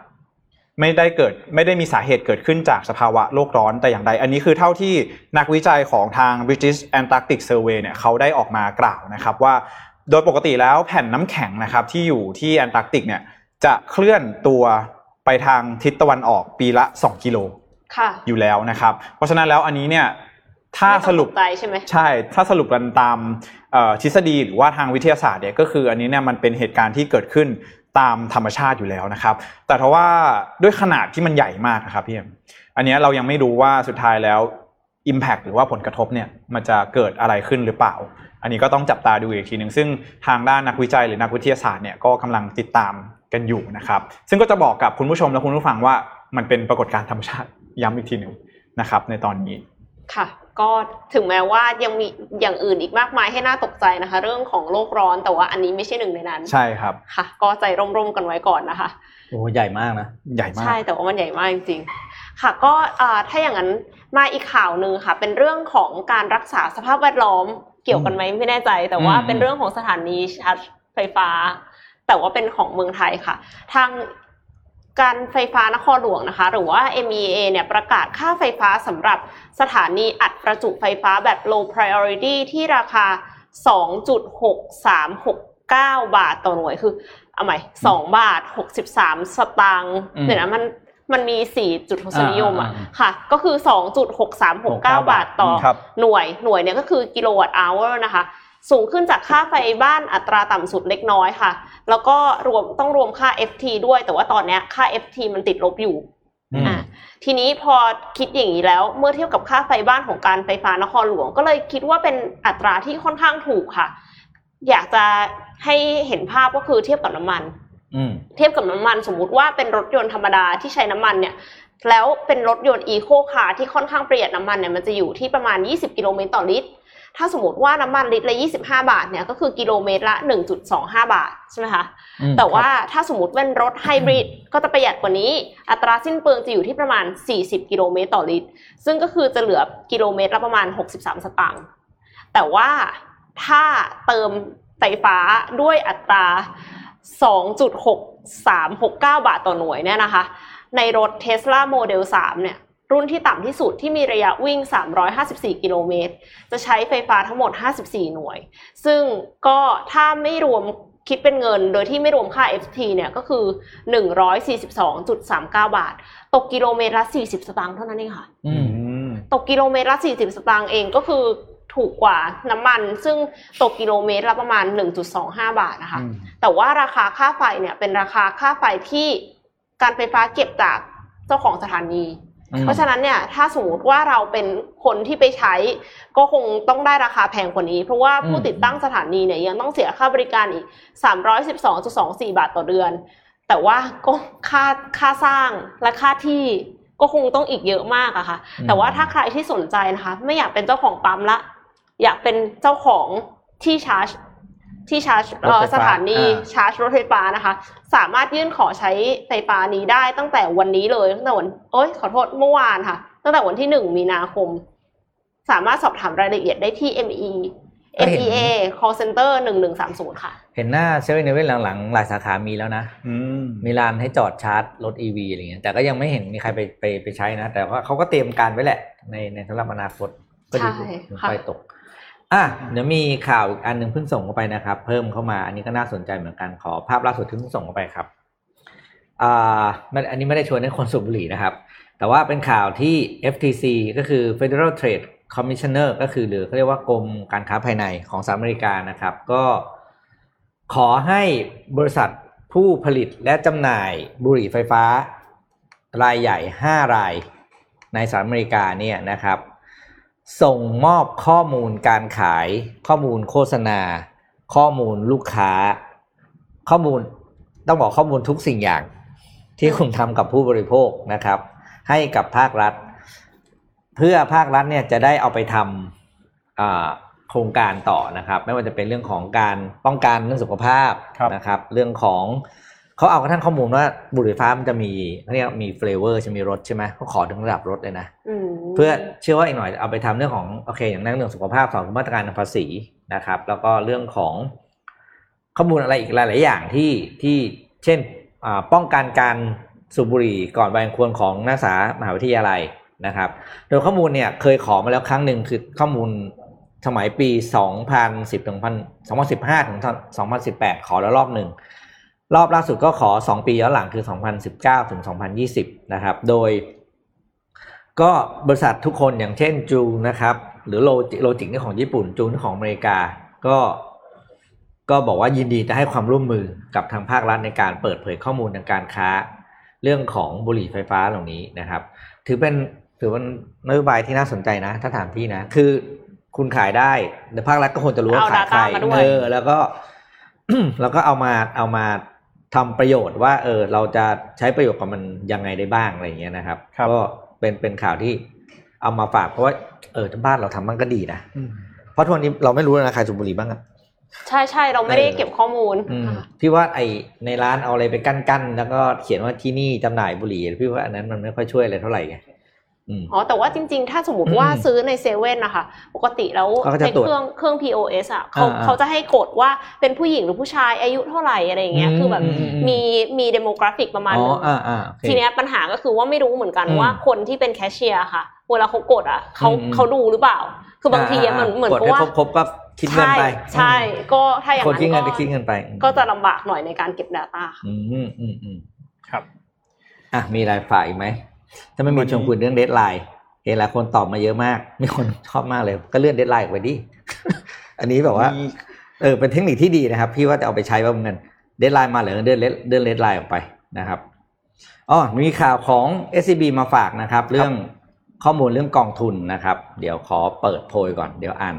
ไม่ได้เกิดไม่ได้มีสาเหตุเกิดขึ้นจากสภาวะโลกร้อนแต่อย่างใด อันนี้คือเท่าที่นักวิจัยของทาง British Antarctic Survey เนี่ยเขาได้ออกมากล่าวนะครับว่า โดยปกติแล้วแผ่นน้ำแข็งนะครับที่อยู่ที่แอนตาร์กติกเนี่ยจะเคลื่อนตัวไปทางทิศตะวันออกปีละ 2 กิโล
ค่ะ
อยู่แล้วนะครับ เพราะฉะนั้นแล้วอันนี้เนี่ย ถ้าสรุป
ไม่ต้องตกใจใช่ไหม
ใช่ ถ้าสรุปกันตามเอ่อทฤษฎีหรือว่าทางวิทยาศาสตร์เนี่ยก็คืออันนี้เนี่ยมันเป็นเหตุการณ์ที่เกิดขึ้นตามธรรมชาติอยู่แล้วนะครับ แต่ทว่าด้วยขนาดที่มันใหญ่มากนะครับพี่เอ็มอันเนี้ยเรายังไม่รู้ว่าสุดท้ายแล้ว Impact หรือว่าผลกระทบเนี่ยมันจะเกิดอะไรขึ้นหรือเปล่า อันนี้ก็ต้องจับตาดูอีกทีหนึ่งซึ่งทางด้านนักวิจัยหรือนักวิทยาศาสตร์เนี่ยก็กำลังติดตามกันอยู่นะครับ ซึ่งก็จะบอกกับคุณผู้ชมและคุณผู้ฟังว่ามันเป็นปรากฏการณ์ธรรมชาติย้ำอีกทีหนึ่งนะครับ ในตอนนี้
ค่ะ ก็ถึงแม้ว่ายังมีอย่างอื่นอีกมากมายให้น่าตกใจนะคะ เรื่องของโลกร้อนแต่ว่าอันนี้ไม่ใช่หนึ่งในนั้น
ใช่ครับ
ค่ะ ก็ใจร่มๆกันไว้ก่อนนะคะ
โอ้ใหญ่มากนะ
ใหญ่มาก
ใช่แต่ว่ามันใหญ่มากจริงๆ ค่ะ ก็อ่าถ้าอย่างนั้นมาอีกข่าวหนึ่งค่ะ เป็นเรื่องของการรักษาสภาพแวดล้อมเกี่ยวกันไหมไม่แน่ใจ แต่ว่า
อืม
เป็นเรื่องของสถานีชาร์จไฟฟ้า แต่ว่าเป็นของเมืองไทยค่ะ ทาง การไฟฟ้านครหลวงนะคะ หรือว่า MEA เนี่ยประกาศค่าไฟฟ้าสำหรับสถานีอัดประจุไฟฟ้าแบบ low priority ที่ราคา 2.6369 บาทต่อหน่วยคือเอาใหม่สองบาทหกสิบสามสตางค์
อืม
เดี๋ยวนะมันมันมีสี่จุดทศนิยมอะ
อ่าอ่าอ่า
ค่ะ ก็คือสองจุดหกสามหกเก้า
69
บาทต่อ
ครับ
หน่วยหน่วยเนี่ยก็คือกิโลวัตต์อเวอร์นะคะ สูงขึ้นจากค่าไฟบ้านอัตราต่ำสุดเล็กน้อยค่ะ แล้วก็รวมต้องรวมค่า FT ด้วย แต่ว่าตอนเนี้ยค่า FT มันติดลบอยู่
อืม
อะทีนี้พอคิดอย่างนี้แล้วเมื่อเทียบกับค่าไฟบ้านของการไฟฟ้านครหลวง ก็เลยคิดว่าเป็นอัตราที่ค่อนข้างถูกค่ะ อยากจะให้เห็นภาพก็คือเทียบกับน้ำมัน
อืม
เทียบกับน้ำมันสมมุติว่าเป็นรถยนต์ธรรมดาที่ใช้น้ำมันเนี่ย แล้วเป็นรถยนต์อีโคคาร์ที่ค่อนข้างประหยัดน้ำมันเนี่ยมันจะอยู่ที่ประมาณ 20 กิโลเมตรต่อลิตร ถ้าสมมติว่าน้ำมันลิตรละ 25 บาทเนี่ยก็คือกิโลเมตรละ 1.25 บาทใช่ไหมคะ
อืม
แต่ว่าถ้าสมมติเป็นรถไฮบริดก็จะประหยัดกว่านี้ อัตราสิ้นเปลืองจะอยู่ที่ประมาณ 40 กิโลเมตรต่อลิตร ซึ่งก็คือจะเหลือกิโลเมตรละประมาณ 63 สตางค์ แต่ว่าถ้าเติมไฟฟ้าด้วยอัตรา 2.6369 บาทต่อหน่วยเนี่ยนะคะ ในรถ Tesla Model 3 เนี่ย รุ่นที่ต่ำที่สุดที่มีระยะวิ่ง 354 กิโลเมตร จะใช้ไฟฟ้าทั้งหมด 54 หน่วย ซึ่งก็ถ้าไม่รวมคิดเป็นเงินโดยที่ไม่รวมค่า FT เนี่ยก็คือ 142.39 บาท ตกกิโลเมตรละ 40 สตางค์เท่านั้นเองค่ะ
อืม
ม
ตกกิโลเมตรละ 40 สตางค์เองก็คือถูกกว่าน้ำมัน ซึ่งตกกิโลเมตรละประมาณ 1.25 บาทนะคะ
อืม
แต่ว่าราคาค่าไฟเนี่ยเป็นราคาค่าไฟที่การไฟฟ้าเก็บจากเจ้าของสถานี
อืม
เพราะฉะนั้นเนี่ยถ้าสมมติว่าเราเป็นคนที่ไปใช้ ก็คงต้องได้ราคาแพงกว่านี้ เพราะว่าผู้
อืม
ติดตั้งสถานีเนี่ยยังต้องเสียค่าบริการอีก 312.24 บาทต่อเดือน แต่ว่าก็ค่าค่าสร้างและค่าที่ก็คงต้องอีกเยอะมากอะค่ะ แต่ว่าถ้าใครที่สนใจนะคะ ไม่อยากเป็นเจ้าของปั๊มละ อยากเป็นเจ้าของที่ชาร์จ ที่ชาร์จเอ่อ
รถไฟฟ้า
สถานี
อ่า
ชาร์จรถไฟฟ้านะคะ สามารถยื่นขอใช้ไฟฟ้านี้ได้ตั้งแต่วันนี้เลยตั้งแต่วันเอ้ยขอโทษเมื่อวานค่ะ ตั้งแต่วันที่หนึ่งมีนาคม สามารถสอบถามรายละเอียดได้ที่ ME MEA call center หนึ่งหนึ่งสามศูนย์ค่ะ
เห็นหน้าเซเว่นเนเว่นหลังๆ หลายสาขามีแล้วนะ
อืม
มีลานให้จอดชาร์จรถ e ีวีอะไรเงี้ยแต่ก็ยังไม่เห็นมีใครไปไปไปใช้นะ แต่ว่าเขาก็เตรียมการไว้แหละ ในในสำหรับอนาคตก็ดี
ใช่
ถึง
ค่ะ
ไฟตก อะเดี๋ยวมีข่าวอีกอันหนึ่งเพิ่งส่งเข้าไปนะครับ เพิ่มเข้ามาอันนี้ก็น่าสนใจเหมือนกันขอภาพล่าสุดที่เพิ่งส่งเข้าไปครับอ่าไม่อันนี้ไม่ได้ชวนให้คนสูบบุหรี่นะครับ แต่ว่าเป็นข่าวที่ FTC ก็คือ Federal Trade Commissioner ก็คือหรือเขาเรียกว่ากรมการค้าภายในของสหรัฐอเมริกานะครับ ก็ขอให้บริษัทผู้ผลิตและจำหน่ายบุหรี่ไฟฟ้ารายใหญ่ 5 รายในสหรัฐอเมริกาเนี่ยนะครับ ส่งมอบข้อมูลการขาย ข้อมูลโฆษณา ข้อมูลลูกค้า ข้อมูลต้องบอกข้อมูลทุกสิ่งอย่าง ที่คุณทำกับผู้บริโภคนะครับ ให้กับภาครัฐ เพื่อภาครัฐเนี่ยจะได้เอาไปทำโครงการต่อนะครับ ไม่ว่าจะเป็นเรื่องของการป้องกันเรื่องสุขภาพนะครับ เรื่องของ เขาเอากระทั่งข้อมูลว่าบุหรี่ไฟฟ้ามันจะมีเขาเรียกมี flavor จะมีรสใช่ไหมเขาขอถึงระดับรสเลยนะ
อืม
เพื่อเชื่อว่าอีกหน่อยเอาไปทำเรื่องของโอเค อย่างนั้นเรื่องสุขภาพสองคือมาตรการทางภาษีนะครับ แล้วก็เรื่องของข้อมูลอะไรอีกหลาย ๆ อย่างที่ที่เช่นอ่าป้องกันการสูบบุหรี่ก่อนวัยอันควรของนักศึกษามหาวิทยาลัยนะครับ โดยข้อมูลเนี่ยเคยขอมาแล้วครั้งหนึ่งคือข้อมูลสมัยปี 2010ถึง2015ถึง2018 ขอแล้วรอบหนึ่ง รอบล่าสุดก็ขอ 2 ปีย้อนหลังคือ 2019 ถึง 2020 นะครับ โดย ก็บริษัททุกคนอย่างเช่นจูนะครับ หรือโลโลจิกนี่ของญี่ปุ่น จูนี่ของอเมริกา ก็ก็บอกว่ายินดีจะให้ความร่วมมือกับทางภาครัฐในการเปิดเผยข้อมูลทางการค้า เรื่องของบุหรี่ไฟฟ้าเหล่านี้นะครับ ถือเป็นถือเป็นนโยบายที่น่าสนใจนะ ถ้าถามพี่นะ คือคุณขายได้แต่ภาครัฐก็ควรจะรู้ว่า
เอา
ขายใคร
data มาด้วย
เออแล้วก็แล้วก็เอามาเอามา ทำประโยชน์ว่าเออเราจะใช้ประโยชน์กับมันยังไงได้บ้างอะไรอย่างเงี้ยนะครับ
ครับ
ก็เป็นเป็นข่าวที่เอามาฝากเพราะว่าเออบ้านเราทำมันก็ดีนะเพราะทุกวันนี้เราไม่รู้นะใครสูบบุหรี่บ้างอะ
ใช่ใช่เราไม่ได้เก็บข้อมูล
อืมพี่ว่าไอในร้านเอาอะไรไปกั้นๆแล้วก็เขียนว่าที่นี่จำหน่ายบุหรี่พี่ว่าอันนั้นมันไม่ค่อยช่วยอะไรเท่าไหร่ไง อืม
อ๋อแต่ว่าจริงๆ ถ้าสมมติว่า
อืม
ซื้อในเซเว่นนะคะ ปกติแล้ว
เขาก็จะ
ใน
ตรวจ
เครื่องเครื่อง POS อะเขา
อ่าๆ
เขาจะให้กดว่าเป็นผู้หญิงหรือผู้ชายอายุเท่าไหร่อะไรอย่างเงี้ย
อืม
คือแบบ
อืมอืม
มีมี demographic ประมาณ
อ๋อ
นึง
อ่าอ่าโอเค
ทีเนี้ยปัญหาก็คือว่าไม่รู้เหมือนกัน
อืม
ว่าคนที่เป็นแคชเชียร์ค่ะเวลาเขากดอะเขา
อืม
เขาดูหรือเปล่า คือบางทีอะเหมือนเหมือน
กด
เพราะ
ให้
ว่า
ครบๆก็คิดเงิน
ใช่
ไป
ใช่ ก็ถ้าอย่าง
คน
นั้น
คิดเงินไป
ก็
คิดเงินไป
ก็จะลำบากหน่อยในการเก็บ Data ค่ะ
อืมอืมอืมอืม
ครับ
อะมีอะไรฝากอีกไหม ถ้าไม่มี
วันนี้
ชมคุณเรื่อง deadline เห็นหลายคนตอบมาเยอะมาก มีคนชอบมากเลย ก็เลื่อน deadline ออกไปดิ อันนี้แบบว่า
มี
เออ เป็นเทคนิคที่ดีนะครับ พี่ว่าจะเอาไปใช้บ้างเหมือนกัน deadline มาเหรอเลื่อนเลเลื่อน deadline ออกไปนะครับอ๋อมีข่าวของ SCB มาฝากนะครับ เรื่องข้อมูลเรื่องกองทุนนะครับ เดี๋ยวขอเปิดโพยก่อนเดี๋ยวอ่าน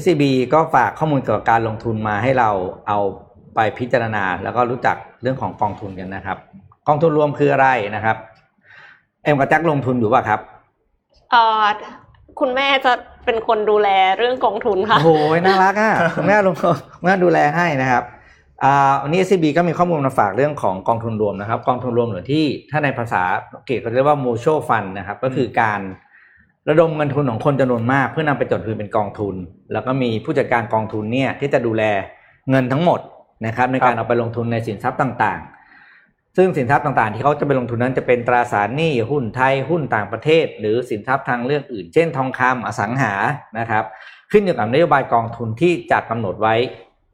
SCB ก็ฝากข้อมูลเกี่ยวกับการลงทุนมาให้เราเอาไปพิจารณา แล้วก็รู้จักเรื่องของกองทุนกันนะครับ กองทุนรวมคืออะไรนะครับ เอ็มกับแจ็คลงทุนอยู่ป่ะครับ
เอ่อคุณแม่จะเป็นคนดูแลเรื่องกองทุนค่ะ
โอ้โหน่ารักอะคุณแม่ลงคุณแม่ดูแลให้นะครับอ่าวันนี้ SCB ก็มีข้อมูลมาฝากเรื่องของกองทุนรวมนะครับ กองทุนรวมหรือที่ถ้าในภาษาอังกฤษเขาเรียกว่า mutual fund นะครับ ก็คือการระดมเงินทุนของคนจำนวนมาก เพื่อนำไปจดทะเบียนเป็นกองทุน แล้วก็มีผู้จัดการกองทุนเนี่ยที่จะดูแลเงินทั้งหมดนะครับในการเอาไปลงทุนในสินทรัพย์ต่างๆ ซึ่งสินทรัพย์ต่างๆ ที่เขาจะไปลงทุนนั้นจะเป็นตราสารหนี้หุ้นไทยหุ้นต่างประเทศ หรือสินทรัพย์ทางเลือกอื่น เช่นทองคำอสังหานะครับ ขึ้นอยู่กับนโยบายกองทุนที่จะกำหนดไว้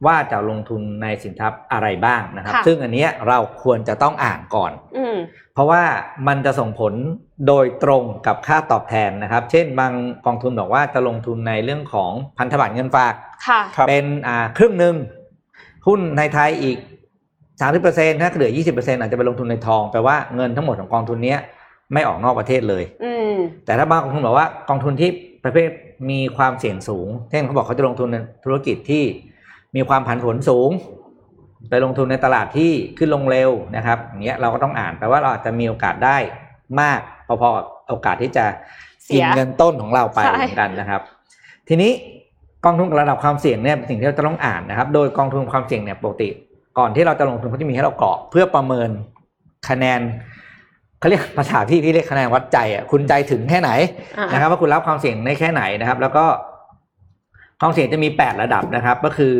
ว่าจะลงทุนในสินทรัพย์อะไรบ้างนะครับ
ค่ะ
ซึ่งอันเนี้ยเราควรจะต้องอ่านก่อน
อืม
เพราะว่ามันจะส่งผลโดยตรงกับค่าตอบแทนนะครับ เช่นบางกองทุนบอกว่าจะลงทุนในเรื่องของพันธบัตรเงินฝาก
ค่ะ
ครับ
เป็นอ่าครึ่งหนึ่งหุ้นในไทยอีก สามสิบเปอร์เซ็นถ้าเหลือยี่สิบเปอร์เซ็นอาจจะไปลงทุนในทองแปลว่าเงินทั้งหมดของกองทุนเนี้ยไม่ออกนอกประเทศเลย
อืม
แต่ถ้าบางกองทุนบอกว่ากองทุนที่ประเภทมีความเสี่ยงสูง เช่นเขาบอกเขาจะลงทุนในธุรกิจที่มีความผันผวนสูง ไปลงทุนในตลาดที่ขึ้นลงเร็วนะครับอย่างเงี้ยเราก็ต้องอ่านแปลว่าเราอาจจะมีโอกาสได้มากพอๆกับโอกาสที่จะ
เสี
กิ
ย
นเงินต้นของเราไป
ใช่
เหมือนกันนะครับ ทีนี้กองทุนกับระดับความเสี่ยงเนี่ยเป็นสิ่งที่เราจะต้องอ่านนะครับ โดยกองทุนความเสี่ยงเนี่ยปกติ ก่อนที่เราจะลงทุนเขาจะมีให้เรากรอกเพื่อประเมินคะแนนเขาเรียกภาษาพี่พี่เรียกคะแนนวัดใจอะคุณใจถึงแค่ไหน
อ่า
นะครับ ว่าคุณรับความเสี่ยงได้แค่ไหนนะครับ แล้วก็ความเสี่ยงจะมีแปดระดับนะครับ ก็คือ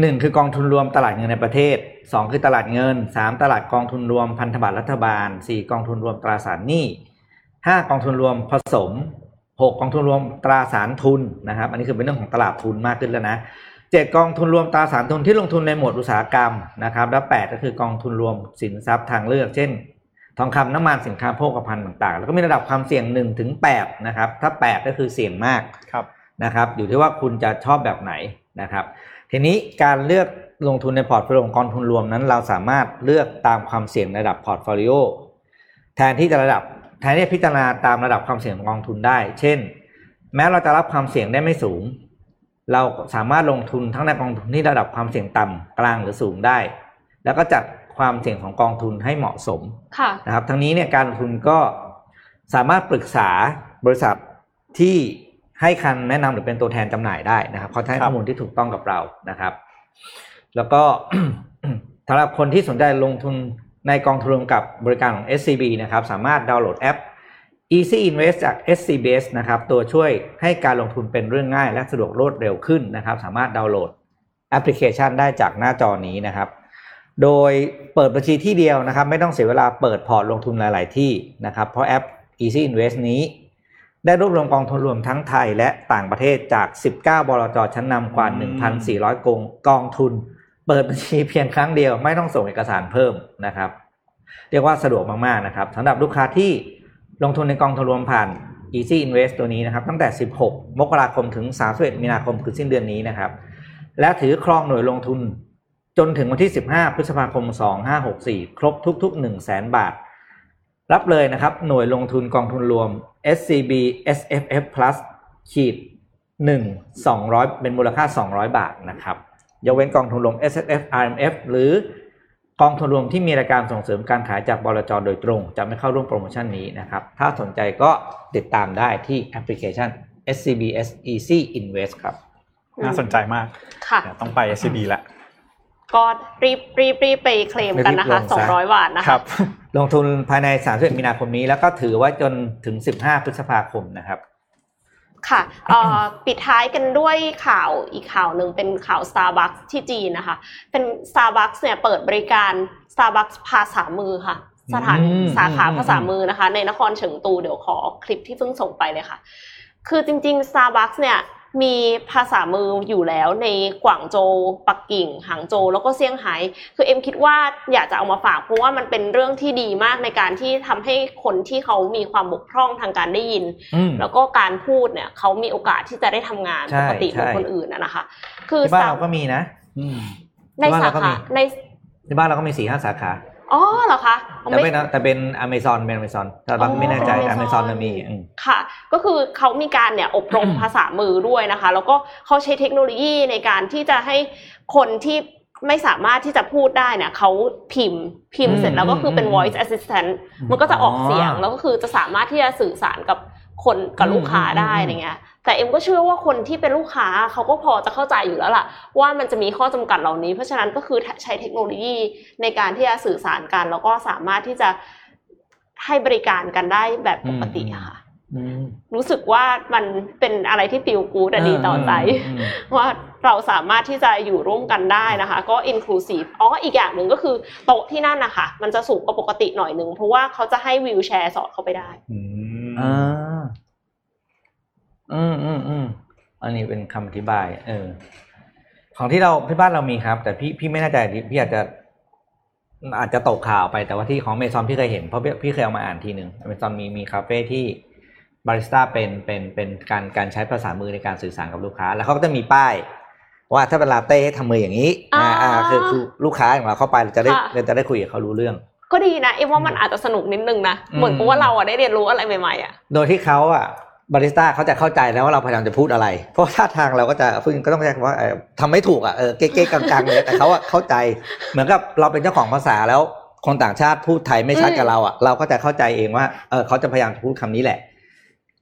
หนึ่งคือกองทุนรวมตลาดเงินในประเทศสองคือตลาดเงินสามตลาดกองทุนรวมพันธบัตรรัฐบาลสี่กองทุนรวมตราสารหนี้ห้ากองทุนรวมผสมหกกองทุนรวมตราสารทุนนะครับ อันนี้คือเป็นเรื่องของตลาดทุนมากขึ้นแล้วนะ เจ็ดกองทุนรวมตราสารทุนที่ลงทุนในหมวดอุตสาหกรรมนะครับ และแปดก็คือกองทุนรวมสินทรัพย์ทางเลือก เช่น ทองคำน้ำมันสินค้าโภคภัณฑ์ต่าง ๆ แล้วก็มีระดับความเสี่ยงหนึ่งถึงแปดนะครับ ถ้าแปดก็คือเสี่ยงมาก
ครับ
นะครับ อยู่ที่ว่าคุณจะชอบแบบไหนนะครับ ทีนี้การเลือกลงทุนใน portfolio ของกองทุนรวมนั้น เราสามารถเลือกตามความเสี่ยงระดับ portfolio แทนที่จะระดับแทนที่จะพิจารณาตามระดับความเสี่ยงของกองทุนได้ เช่น แม้เราจะรับความเสี่ยงได้ไม่สูง เราสามารถลงทุนทั้งในกองทุนที่ระดับความเสี่ยงต่ำกลางหรือสูงได้ แล้วก็จัดความเสี่ยงของกองทุนให้เหมาะสม
ค่ะนะครับ
ทั้งนี้เนี่ยการลงทุนก็สามารถปรึกษาบริษัทที่ให้คำแนะนำหรือเป็นตัวแทนจำหน่ายได้นะครับเขาจะให้
ครับ
ข้อมูลที่ถูกต้องกับเรานะครับ แล้วก็สำหรับคนที่สนใจลงทุนในกองทุนรวมกับบริการของ SCB นะครับ สามารถดาวน์โหลดแอป Easy Invest จาก SCBS นะครับตัวช่วยให้การลงทุนเป็นเรื่องง่าย และสะดวกรวดเร็วขึ้นนะครับ สามารถดาวน์โหลดแอปพลิเคชันได้จากหน้าจอนี้นะครับ โดยเปิดบัญชีที่เดียวนะครับ ไม่ต้องเสียเวลาเปิดพอร์ตลงทุนหลาย ๆ ที่นะครับ เพราะแอป Easy Invest นี้ ได้รวบรวมกองทุนรวมทั้งไทยและต่างประเทศจาก 19 บลจชั้นนำกว่า
อืม
1,400 กองกองทุน เปิดบัญชีเพียงครั้งเดียวไม่ต้องส่งเอกสารเพิ่มนะครับ เรียกว่าสะดวกมาก ๆ นะครับสำหรับลูกค้าที่ ลงทุนในกองทุนรวมผ่าน Easy Invest ตัวนี้นะครับ ตั้งแต่ 16 มกราคมถึง 31 มีนาคมคือสิ้นเดือนนี้นะครับ และถือครองหน่วยลงทุนจนถึงวันที่ 15 พฤษภาคม 2564 ครบทุก ๆ 1 0 0 0 0 0 บาท รับเลยนะครับ หน่วยลงทุนกองทุนรวม SCB SFF Plus ขีด1 200 เป็นมูลค่า 200 บาทนะครับยกเว้นกองทุนรวม S F F R M F หรือ กองทุนรวมที่มีรายการส่งเสริมการขายจากบลจโดยตรง จะไม่เข้าร่วมโปรโมชั่นนี้นะครับ ถ้าสนใจก็ติดตามได้ที่แอปพลิเคชัน SCBS Easy Invest ครับ
น่าสนใจมาก
ค่ะ
เดี๋ยวต้องไป SCB แล้ว
ก็รีบรีบรีบไปเคลมกันนะคะ
รีบลงซะ
200 บาทนะ
ค
คะ
รับ
ลงทุนภายใน31มีนาคมนี้แล้วก็ถือไว้จนถึง 15 พฤษภาคมนะครับ
ค่ะเอ่อปิดท้ายกันด้วยข่าวอีกข่าวหนึ่งเป็นข่าว Starbucks ที่จีนนะคะ เป็น Starbucks เนี่ยเปิดบริการ Starbucks ภาษามือค่ะ สถาน
อืม
สาขา
อืม
ภาษามือนะคะ ในนครเฉิงตูเดี๋ยวขอคลิปที่เพิ่งส่งไปเลยค่ะ คือจริงๆ Starbucks เนี่ย มีภาษามืออยู่แล้วในกวางโจวปักกิ่งหางโจวแล้วก็เซี่ยงไฮ้คือเอ็มคิดว่าอยากจะเอามาฝาก เพราะว่ามันเป็นเรื่องที่ดีมากในการที่ทำให้คนที่เขามีความบกพร่องทางการได้ยิน
อืม
แล้วก็การพูดเนี่ยเขามีโอกาสที่จะได้ทำงาน
ใช่
ปกติเหมือน
ใช่
คนอื่นนะนะคะ คือ
ที่บ้าน
สา
เราก็มีนะอืม
ใน
ที่บ้าน
สา
เราก็
ขา
มี
ใน
ที่บ้านเราก็มีสี่ห้าสาขา
อ๋อเหรอคะ
แต่
ไม่
เป็นแต่เป็นอเมซอนเป็นอเมซอนแต่เรา
อ๋อ
ไม่แน่ใจ
Amazon
อเมซอนมันมีอืม
ค่ะ ก็คือเขามีการเนี่ยอบรมภาษามือด้วยนะคะ แล้วก็เขาใช้เทคโนโลยีในการที่จะให้คนที่ไม่สามารถที่จะพูดได้เนี่ยเขาพิมพ์พิมพ์เสร็จแล้วก็คือเป็น
อืม
voice assistant มันก็จะออกเสียง
อ๋อ
แล้วก็คือจะสามารถที่จะสื่อสารกับ คนกับลูกค้าได้
อืม
อะไรเงี้ย แต่เอ็มก็เชื่อว่าคนที่เป็นลูกค้าเขาก็พอจะเข้าใจอยู่แล้วล่ะ ว่ามันจะมีข้อจำกัดเหล่านี้ เพราะฉะนั้นก็คือใช้เทคโนโลยีในการที่จะสื่อสารกัน แล้วก็สามารถที่จะให้บริการกันได้แบบปกติอะค่ะ
อืม
รู้สึกว่ามันเป็นอะไรที่ฟิลกูดดีต่อใจ
อืม
ว่าเราสามารถที่จะอยู่ร่วมกันได้นะคะ ก็ inclusive อ๋ออีกอย่างหนึ่งก็คือโต๊ะที่นั่นนะคะมันจะสูงกว่าปกติหน่อยหนึ่งเพราะว่าเขาจะให้วิวแชร์สอดเข้าไปได้
อืม
อ่าอืมอืมอืมอันนี้เป็นคำอธิบาย เออ ของที่เราที่บ้านเรามีครับ แต่พี่พี่ไม่แน่ใจพี่อาจจะ อาจจะตกข่าวไปแต่ว่าที่ของเมซอนพี่เคยเห็นเพราะพี่พี่เคยเอามาอ่านทีหนึ่งเมซอนมีมีคาเฟ่ที่บาริสต้าเป็นเป็นเป็นการการใช้ภาษามือในการสื่อสารกับลูกค้า แล้วเขาก็จะมีป้าย ว่าถ้าเป็นลาเต้ให้ทำมืออย่างนี้อ่า
อ่า
อ่าคือคือลูกค้าของเราเข้าไปเราจะได้
ค่ะ
เราจะได้คุยกับเขารู้เรื่อง
ก็ดีนะเอ็มว่ามันอาจจะสนุกนิดนึงนะ
อืม
เหมือนกับว่าเราอะได้เรียนรู้อะไรใหม่ๆอะ
โดยที่เขาอะบาริสต้าเขาจะเข้าใจแล้วว่าเราพยายามจะพูดอะไร เพราะท่าทางเราก็จะพึ่งก็ต้องใช้คำว่าเอ่อทำไม่ถูกอะเออเก๊ๆกังๆเลยแต่เขาอะเข้าใจ เหมือนกับเราเป็นเจ้าของภาษาแล้วคนต่างชาติพูดไทยไม่ชัดกับเราอะเราก็จะเข้าใจเองว่าเออเขาจะพยายามพูดคำนี้แหละ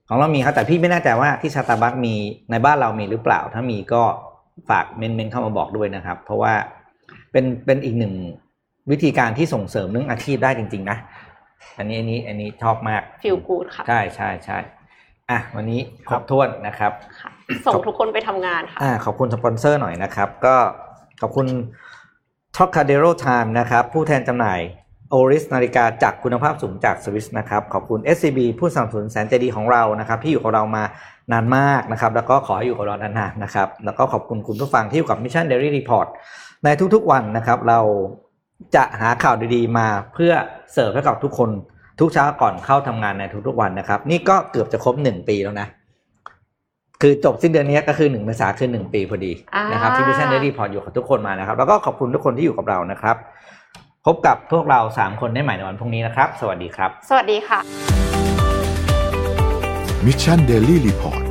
ของเรามีครับแต่พี่ไม่แน่ใจว่าที่ชาตาบัคมีในบ้านเรามีหรือเปล่า ถ้ามีก็ฝากเมนเมนเข้ามาบอกด้วยนะครับ เพราะว่าเป็นเป็นอีกหนึ่ง วิธีการที่ส่งเสริมเรื่องอาชีพได้จริง ๆ นะ อันนี้อันนี้อันนี้ชอบมาก
ฟิลกูดค่ะ
ใช่ใช่ใช่อะวันนี้ครบถ้วนนะครับ
ค่ะส่งทุกคนไปทำงานค่ะ
อ่าขอบคุณสปอนเซอร์หน่อยนะครับ ก็ขอบคุณ t o c a d e r o Time นะครับ ผู้แทนจำหน่าย Oris นาฬิกาจากคุณภาพสูงจากสวิสนะครับ ขอบคุณ SCB ผู้สนับสนุนแสนใจดีของเรานะครับ ที่อยู่กับเรามานานมากนะครับ แล้วก็ขอให้อยู่กับเรานานๆนะครับ แล้วก็ขอบคุณคุณผู้ฟังที่อยู่กับ Mission Daily Report ในทุกๆวันนะครับ เรา จะหาข่าวดีๆ มาเพื่อเสิร์ฟให้กับทุกคนทุกเช้าก่อนเข้าทำงานในทุกๆวันนะครับ นี่ก็เกือบจะครบหนึ่งปีแล้วนะ คือจบสิ้นเดือนนี้ก็คือหนึ่งเมษาคือหนึ่งปีพอดี
อ่านะ
ครับที่ Mission Daily Report อยู่กับทุกคนมานะครับ แล้วก็ขอบคุณทุกคนที่อยู่กับเรานะครับ พบกับพวกเราสามคนได้ใหม่ในวันพรุ่งนี้นะครับ สวัสดีครับ
สวัสดีค่ะ
Mission Daily Report